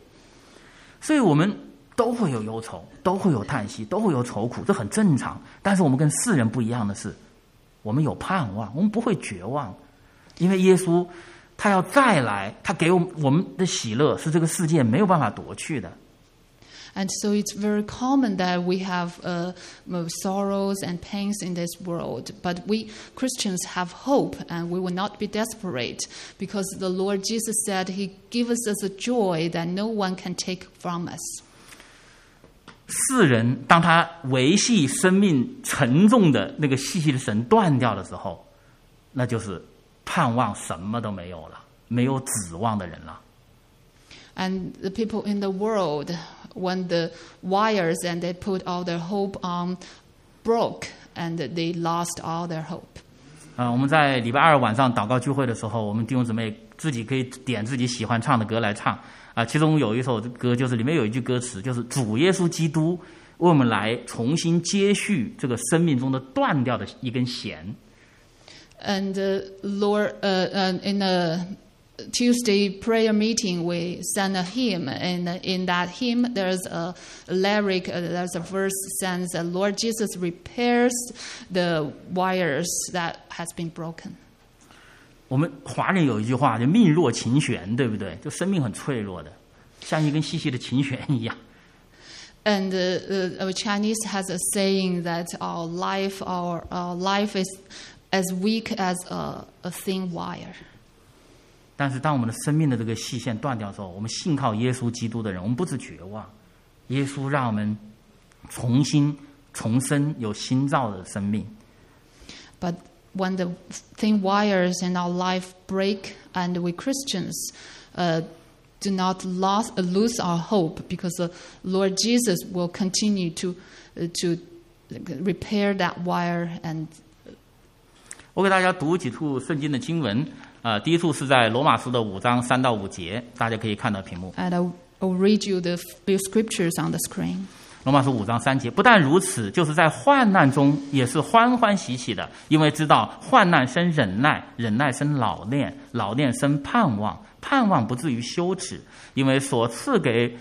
所以我们都会有忧愁，都会有叹息，都会有愁苦，这很正常。但是我们跟世人不一样的是，我们有盼望，我们不会绝望，因为耶稣他要再来，他给我我们的喜乐是这个世界没有办法夺去的。And so it's very common that we have uh, uh, sorrows and pains in this world, but we Christians have hope and we will not be desperate because the Lord Jesus said He gives us a joy that no one can take from us. 世人当他维系生命沉重的那个细细的绳断掉的时候，那就是盼望什么都没有了，没有指望的人了。 And the people in the world, when the wires and they put all their hope on broke and they lost all their hope. 啊、我们在礼拜二晚上祷告聚会的时候，我们弟兄姊妹自己可以点自己喜欢唱的歌来唱啊、其中有一首歌就是里面有一句歌词，就是主耶稣基督为我们来重新接续这个生命中的断掉的一根弦。 And uh, Lord, uh, uh, in a Tuesday prayer meeting, we sang a hymn, and in that hymn, there's a lyric, uh, there's a verse says, that "Lord Jesus repairs the wires that has been broken." 我们华人有一句话，就命若琴弦，对不对？就生命很脆弱的，像一根细细的琴弦一样。 And uh, uh, our Chinese has a saying that our life, our, our life is as weak as a, a thin wire. 但是当我们的生命的这个细线断掉之后，我们信靠耶稣基督的人，我们不是绝望，耶稣让我们重新重生，有新造的生命。 But when the thin wires in our life break, and we Christians uh, do not lose, uh, lose our hope, because the Lord Jesus will continue to uh, to repair that wire and 我给大家读几处圣经的经文， 啊、第一处是在罗马书的五章三到五节，大家可以看到屏幕。and I'll, I'll read you the few scriptures on the screen. 罗马书五章三节，不但如此，就是在患难中也是欢欢喜喜的，因为知道患难生忍耐，忍耐生老练，老练生盼望，盼望不至于羞耻，因为所赐给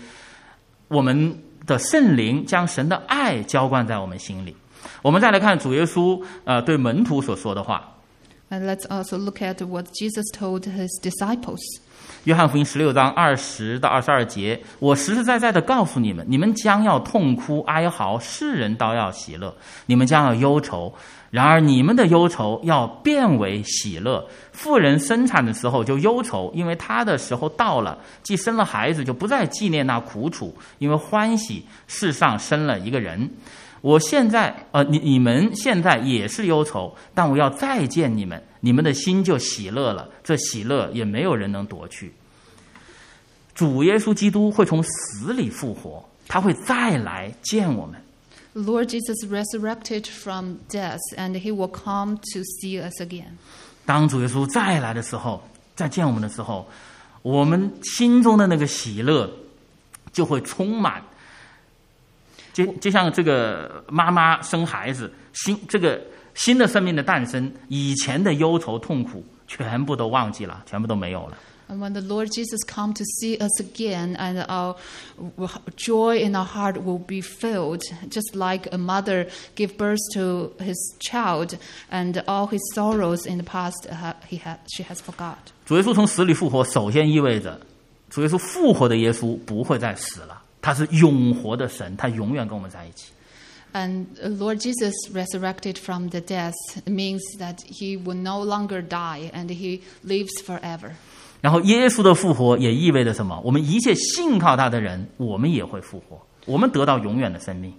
我们的圣灵将神的爱浇灌在我们心里。我们再来看主耶稣呃对门徒所说的话，And let's also look at what Jesus told his disciples. 约翰福音十六章二十到二十二节，我实实在在的告诉你们，你们将要痛哭哀嚎，世人倒要喜乐；你们将要忧愁，然而你们的忧愁要变为喜乐。妇人生产的时候就忧愁，因为她的时候到了；既生了孩子，就不再纪念那苦楚，因为欢喜世上生了一个人。我现在，呃，你你们现在也是忧愁，但我要再见你们，你们的心就喜乐了。这喜乐也没有人能夺去。主耶稣基督会从死里复活，他会再来见我们。Lord Jesus resurrected from death, and he will come to see us again. 当主耶稣再来的时候，再见我们的时候，我们心中的那个喜乐就会充满。就就像这个妈妈生孩子，新这个新的生命的诞生，以前的忧愁痛苦全部都忘记了，全部都没有了。And when the Lord Jesus come to see us again, and our joy in our heart will be filled, just like a mother give birth to his child, and all his sorrows in the past uh, he had, she has forgot. 主耶稣从死里复活，首先意味着主耶稣复活的耶稣不会再死了，他是永活的神，他永远跟我们在一起。 And uh, Lord Jesus resurrected from the death means that he will no longer die, and he lives forever. 然后耶稣的复活也意味着什么？我们一切信靠他的人，我们也会复活，我们得到永远的生命。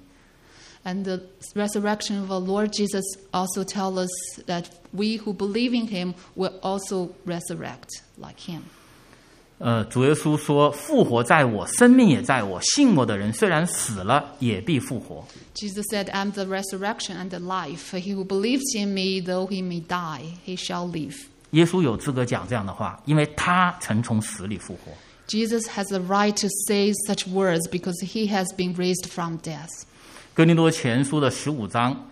And the resurrection of our Lord Jesus also tells us that we who believe in him will also resurrect like him. 呃，主耶稣说：“复活在我，生命也在我。信我的人，虽然死了，也必复活。Jesus said, I'm the resurrection and the life. He who believes in me, though he may die, he shall live. ”耶稣有资格讲这样的话，因为他曾从死里复活。Jesus has the right to say such words because he has been raised from death. 哥林多前书的十五章，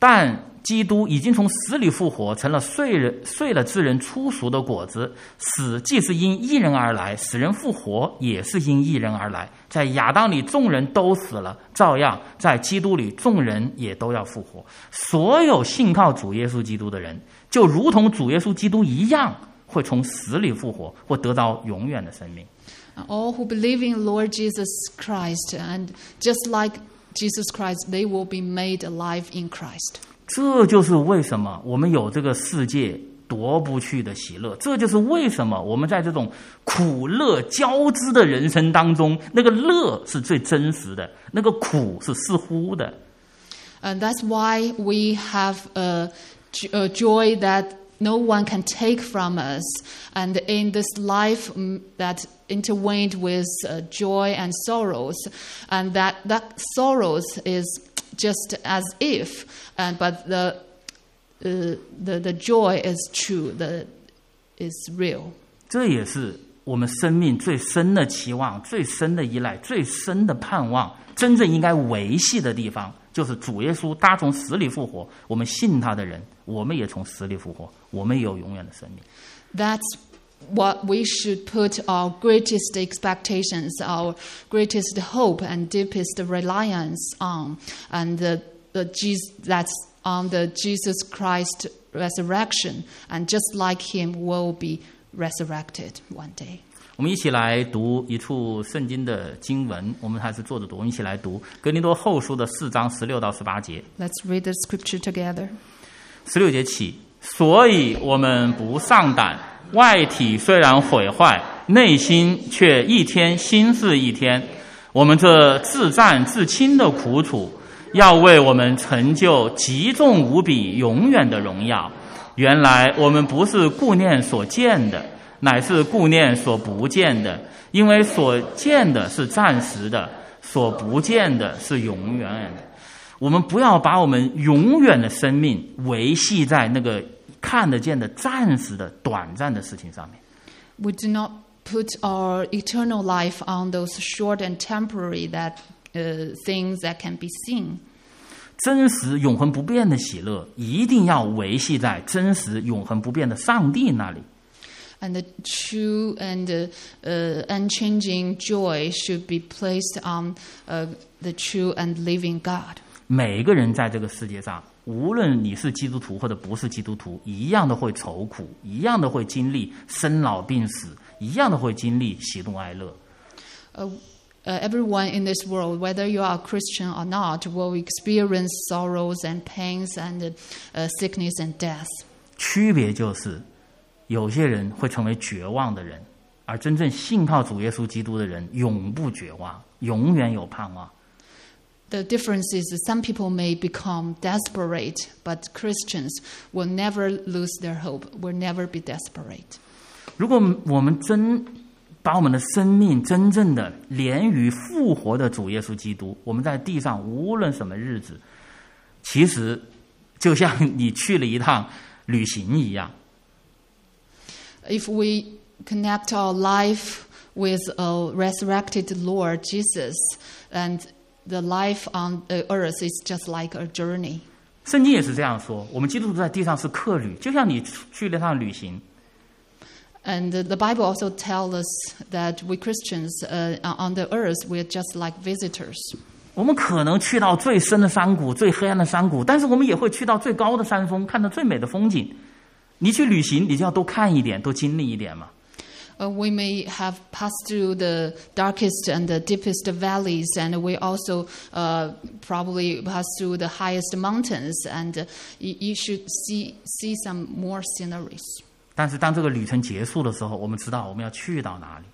但基督已经从死里复活，成了睡人睡了之人出熟的果子。死既是因一人而来，使人复活也是因一人而来。在亚当里众人都死了，照样在基督里众人也都要复活。所有信靠主耶稣基督的人，就如同主耶稣基督一样，会从死里复活，或得到永远的生命。All who believe in Lord Jesus Christ, and just like Jesus Christ, they will be made alive in Christ. 这就是为什么我们有这个世界夺不去的喜乐，这就是为什么我们在这种苦乐交织的人生当中，那个乐是最真实的，那个苦是似乎的。 And that's why we have a, j- a joy that no one can take from us. And in this life mm, that intertwined with uh, joy and sorrows, and that, that sorrows is just as if, and but the, uh, the, the joy is true, the, is real. 这也是我们生命最深的期望、最深的依赖、最深的盼望，真正应该维系的地方，就是主耶稣他从死里复活，我们信他的人，我们也从死里复活，我们也有永远的生命。 That's what we should put our greatest expectations, our greatest hope, and deepest reliance on, and the, the Jesus, that's on the Jesus Christ resurrection, and just like Him, will be resurrected one day. 我们一起来读一处圣经的经文，我们还是坐着读。我们一起来读《哥林多后书》的四章十六到十八节。Let's read the scripture together. 十六节起，所以我们不上胆。外体虽然毁坏，内心却一天新似一天。我们这自战自轻的苦楚，要为我们成就极重无比、永远的荣耀。原来我们不是顾念所见的，乃是顾念所不见的，因为所见的是暂时的，所不见的是永远的。我们不要把我们永远的生命维系在那个看得见的、暂时的、短暂的事情上面。 We do not put our eternal life on those short and temporary that uh, things that can be seen. 真实永恒不变的喜乐，一定要维系在真实永恒不变的上帝那里。 And the true and uh, uh, unchanging joy should be placed on uh, the true and living God. 每个人在这个世界上， 无论你是基督徒或者不是基督徒，一样的会愁苦，一样的会经历生老病死，一样的会经历喜怒哀乐。Uh, uh, everyone in this world, whether you are a Christian or not, will experience sorrows and pains and uh, sickness and death. 区别就是，有些人会成为绝望的人，而真正信靠主耶稣基督的人，永不绝望，永远有盼望。The difference is that some people may become desperate, but Christians will never lose their hope, will never be desperate. 如果我们真把我们的生命真正的连于复活的主耶稣基督，我们在地上无论什么日子，其实就像你去了一趟旅行一样。 If we connect our life with a resurrected Lord Jesus, and the life on the earth is just like a journey. 圣经也是这样说，我们基督徒在地上是客旅，就像你去了趟旅行。And the Bible also tells us that we Christians uh, on the earth, we're just like visitors. 我们可能去到最深的山谷、最黑暗的山谷，但是我们也会去到最高的山峰，看到最美的风景。你去旅行，你就要多看一点，多经历一点嘛。Uh, we may have passed through the darkest and the deepest valleys, and we also uh, probably pass through the highest mountains, and uh, you, you should see, see some more sceneries. 但是当这个旅程结束的时候，我们知道我们要去到哪里。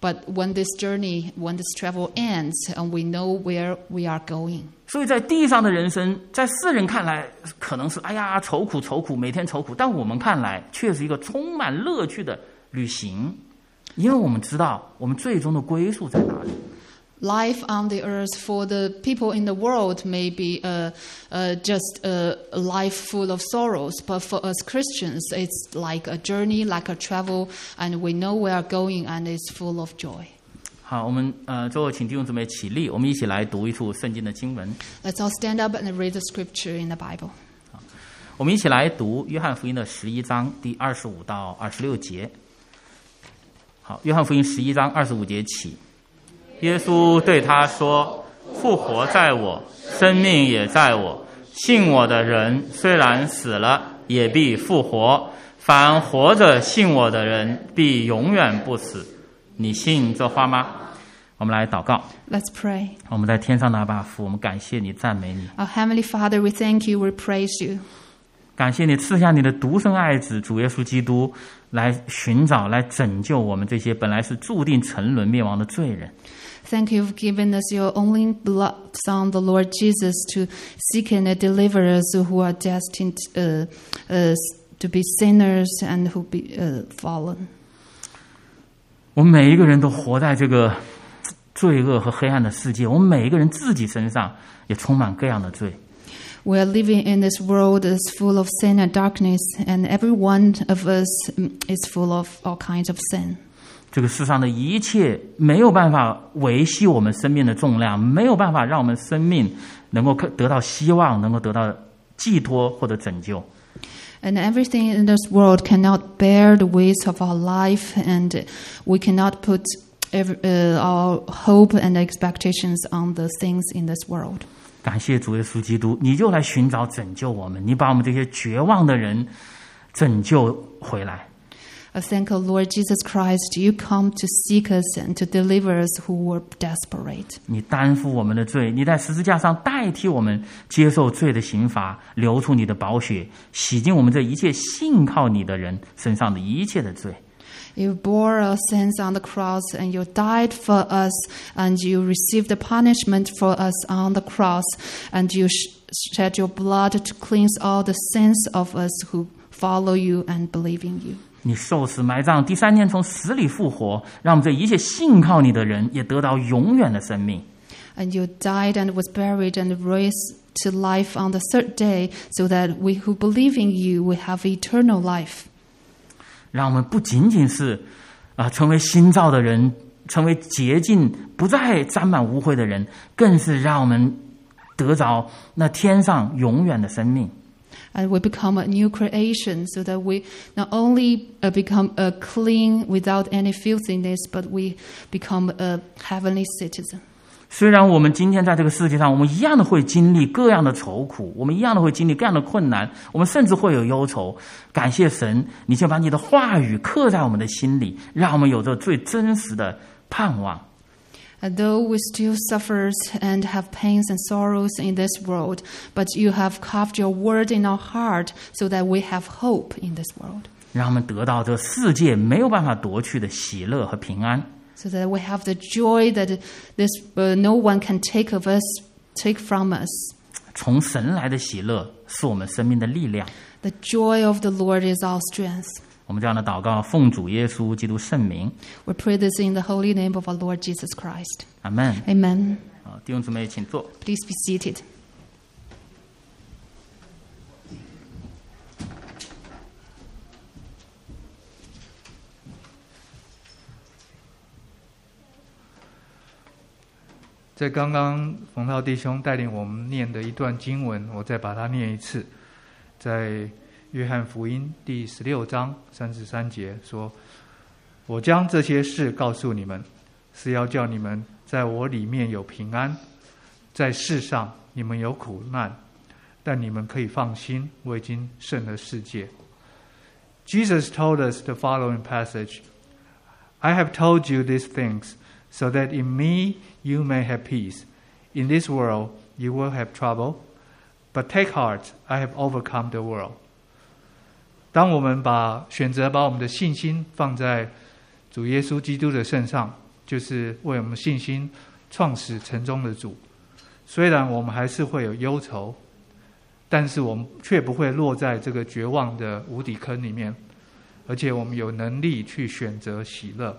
But when this journey, when this travel ends, and we know where we are going. 所以在地上的人生，在世人看来可能是哎呀愁苦愁苦，每天愁苦，但我们看来却是一个充满乐趣的 旅行。 因为我们知道我们最终的归宿在哪里。 Life on the earth for the people in the world may be uh, uh, just a, a life full of sorrows, but for us Christians, it's like a journey, like a travel, and we know we are going, and it's full of joy. 好，我们呃，最后请弟兄姊妹起立，我们一起来读一处圣经的经文。 Let's all stand up and read the scripture in the Bible. 我们一起来读约翰福音的十一章第二十五到二十六节。 好，约翰福音十一章二十五节起，耶稣对他说：“复活在我，生命也在我。信我的人，虽然死了，也必复活；凡活着信我的人，必永远不死。你信这话吗？”我们来祷告。Let's pray. 我们在天上的阿爸父，我们感谢你，赞美你。Our Heavenly Father, we thank you, we praise you. 感谢你赐下你的独生爱子主耶稣基督，来寻找、来拯救我们这些本来是注定沉沦灭亡的罪人。Thank you for giving us your only blood Son, the Lord Jesus, to seek and deliver us who are destined uh, uh, to be sinners and who be uh, fallen. 我们每一个人都活在这个罪恶和黑暗的世界，我们每一个人自己身上也充满各样的罪。We are living in this world that's full of sin and darkness, and every one of us mm, is full of all kinds of sin. 这个世上的一切没有办法维系我们生命的重量，没有办法让我们生命能够得到希望，能够得到寄托或者拯救。 And everything in this world cannot bear the weight of our life, and we cannot put every, uh, our hope and expectations on the things in this world. 感谢主耶稣基督，你就来寻找拯救我们，你把我们这些绝望的人拯救回来。I thank the Lord Jesus Christ. You come to seek us and to deliver us who were desperate. 你担负我们的罪，你在十字架上代替我们接受罪的刑罚，流出你的宝血，洗净我们这一切信靠你的人身上的一切的罪。You bore our sins on the cross and you died for us and you received the punishment for us on the cross and you sh- shed your blood to cleanse all the sins of us who follow you and believe in you. 你受死埋葬，第三天从死里复活，让我们这一切信靠你的人也得到永远的生命。 And you died and was buried and raised to life on the third day so that we who believe in you will have eternal life. 让我们不仅仅是啊、成为新造的人，成为洁净、不再沾满污秽的人，更是让我们得着那天上永远的生命。and we become a new creation so that we not only uh, become a clean without any filthiness, but we become a heavenly citizen. 虽然我们今天在这个世界上，我们一样的会经历各样的愁苦，我们一样的会经历各样的困难，我们甚至会有忧愁。感谢神，你就把你的话语刻在我们的心里，让我们有着最真实的盼望。And though we still suffer and have pains and sorrows in this world, but you have carved your word in our heart so that we have hope in this world. 让我们得到这世界没有办法夺去的喜乐和平安。So that we have the joy that this uh, no one can take of us, take from us. 从神来的喜乐是我们生命的力量。 The joy of the Lord is our strength. 我们这样的祷告，奉主耶稣基督圣名， We pray this in the holy name of our Lord Jesus Christ. 阿门。 Amen. 啊，弟兄姊妹，请坐。 Please be seated. 在刚刚冯涛弟兄带领我们念的一段经文，我再把它念一次，在约翰福音第十六章三十三节说：“我将这些事告诉你们，是要叫你们在我里面有平安。在世上你们有苦难，但你们可以放心，我已经胜了世界。” Jesus told us the following passage I have told you these things so that in me you may have peace. In this world you will have trouble, but take heart, I have overcome the world. 当我们把选择把我们的信心放在主耶稣基督的身上，就是为我们信心创始成终的主。虽然我们还是会有忧愁，但是我们却不会落在这个绝望的无底坑里面，而且我们有能力去选择喜乐，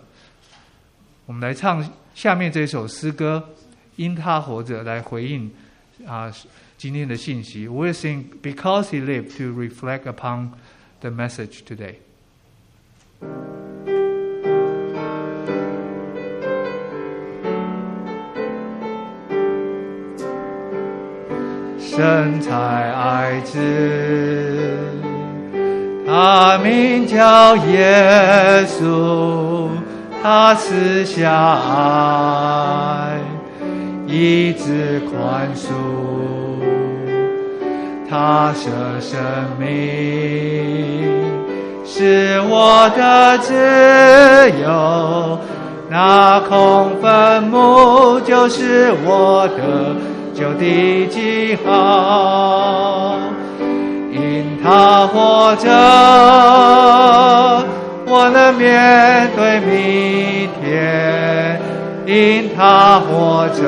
我们来唱下面这首诗歌，因他活着来回应啊今天的信息。We sing because he lived to reflect upon the message today. 神才爱子，他名叫耶稣，他赐下爱，一直宽恕，他舍生命，是我的自由。那空坟墓就是我的。就地记号，因他活着，我能面对明天；因他活着，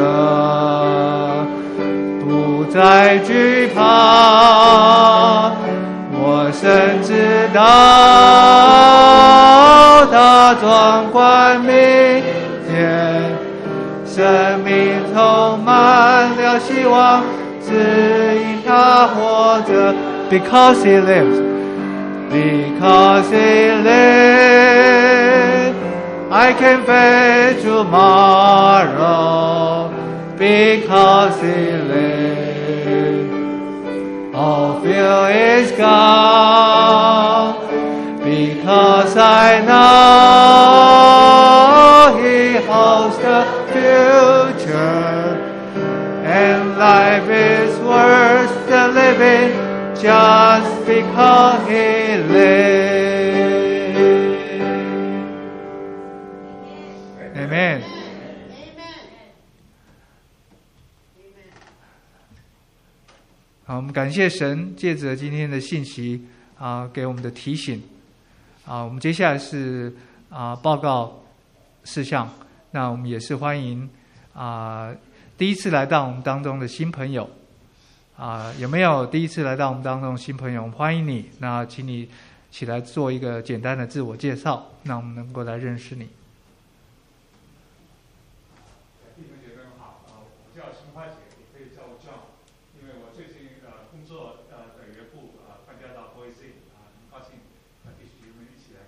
不再惧怕。我深知道他壮观明天，生命充满了。希望只因他活着，because he lives lives，because he lives，I can face tomorrow because he lives，all fear is gone because I know he holds the future and life is worth the living just because he lives. Amen. 好，我们感谢神借着今天的信息啊，给我们的提醒啊。我们接下来是啊报告事项，那我们也是欢迎啊。第一次来到我们当中的新朋友，啊，有没有第一次来到我们当中新朋友？欢迎你！那请你起来做一个简单的自我介绍，那我们能够来认识你。弟兄姐妹好，我叫陈，你可以叫我，因为我最近呃工作呃的缘故啊，搬家到，啊，很高兴，们一起来。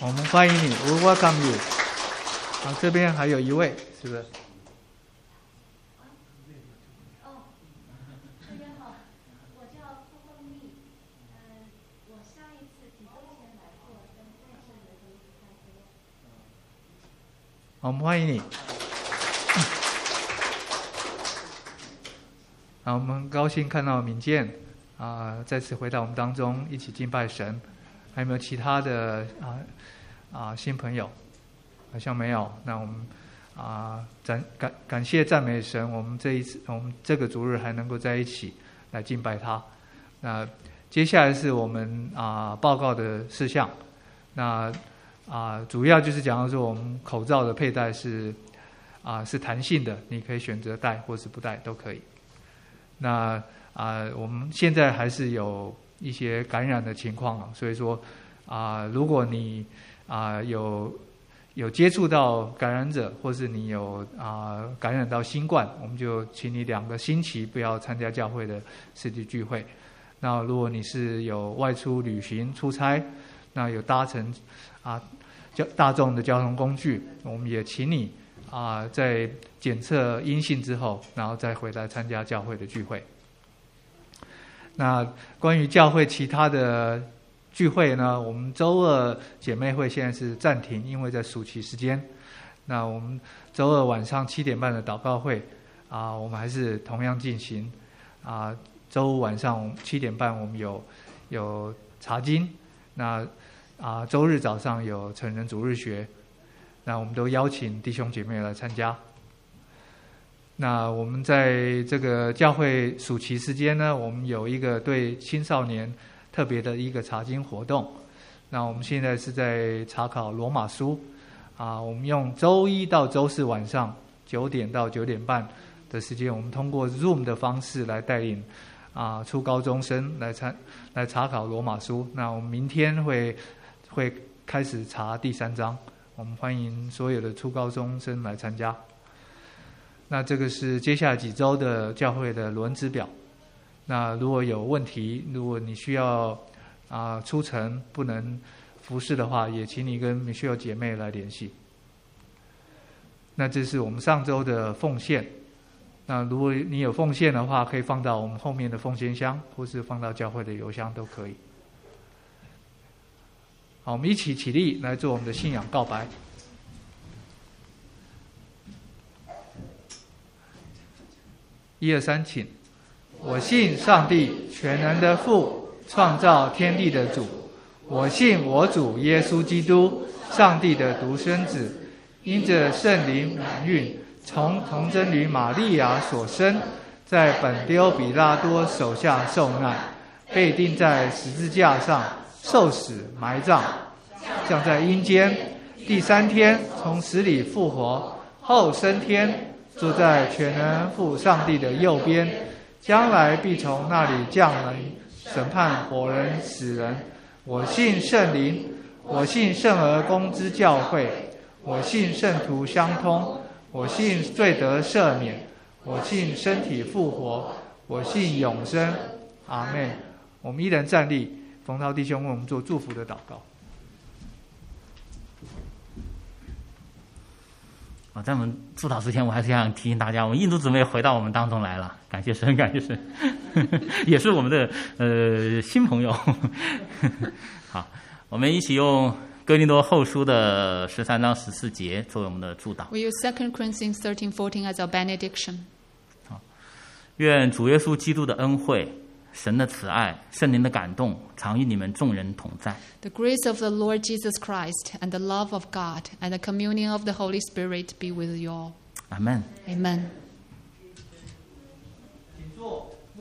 我们欢迎你，welcome you。啊，这边还有一位，是不是？我们欢迎你。啊，我们高兴看到敏健啊再次回到我们当中，一起敬拜神。还有没有其他的啊啊新朋友？好像没有。那我们啊感感感谢赞美神，我们这一次我们这个主日还能够在一起来敬拜他。那接下来是我们啊报告的事项。那。啊，主要就是讲到说，我们口罩的佩戴是啊是弹性的，你可以选择戴或是不戴都可以。那啊，我们现在还是有一些感染的情况啊，所以说啊，如果你啊有有接触到感染者，或是你有啊感染到新冠，我们就请你两个星期不要参加教会的实体聚会。那如果你是有外出旅行出差，那有搭乘。啊，交大众的交通工具，我们也请你啊，在检测阴性之后，然后再回来参加教会的聚会。那关于教会其他的聚会呢？我们周二姐妹会现在是暂停，因为在暑期时间。那我们周二晚上七点半的祷告会啊，我们还是同样进行。啊，周五晚上七点半我们有有查经。那啊，周日早上有成人主日学，那我们都邀请弟兄姐妹来参加。那我们在这个教会暑期时间呢，我们有一个对青少年特别的一个查经活动。那我们现在是在查考罗马书，啊，我们用周一到周四晚上九点到九点半的时间，我们通过 Zoom 的方式来带领啊初高中生来参来查考罗马书。那我们明天会。会开始查第三章，我们欢迎所有的初高中生来参加。那这个是接下来几周的教会的轮值表。那如果有问题，如果你需要啊出城不能服侍的话，也请你跟米歇尔姐妹来联系。那这是我们上周的奉献。那如果你有奉献的话，可以放到我们后面的奉献箱，或是放到教会的邮箱都可以。好，我们一起起立来做我们的信仰告白。一二三，请。我信上帝全能的父，创造天地的主。我信我主耶稣基督，上帝的独生子，因着圣灵满孕，从童贞女玛利亚所生，在本丢比拉多手下受难，被钉在十字架上，受死埋葬，降在阴间，第三天从死里复活，后升天，坐在全能父上帝的右边，将来必从那里降临审判活人死人。我信圣灵，我信圣而公之教会，我信圣徒相通，我信罪得赦免，我信身体复活，我信永生。阿妹，我们依然站立，冯涛弟兄为我们做祝福的祷告。啊，在我们祝祷之前，我还是想提醒大家，我们印度姊妹回到我们当中来了，感谢神，感谢神，也是我们的呃新朋友。好，我们一起用哥林多后书的十三章十四节作为我们的祝祷。We use Second Corinthians thirteen fourteen as our benediction. 好愿主耶稣基督的恩惠、神的慈爱、圣灵的感动，常与你们众人同在。 The grace of the Lord Jesus Christ and the love of God and the communion of the Holy Spirit be with you all. 阿门。 Amen.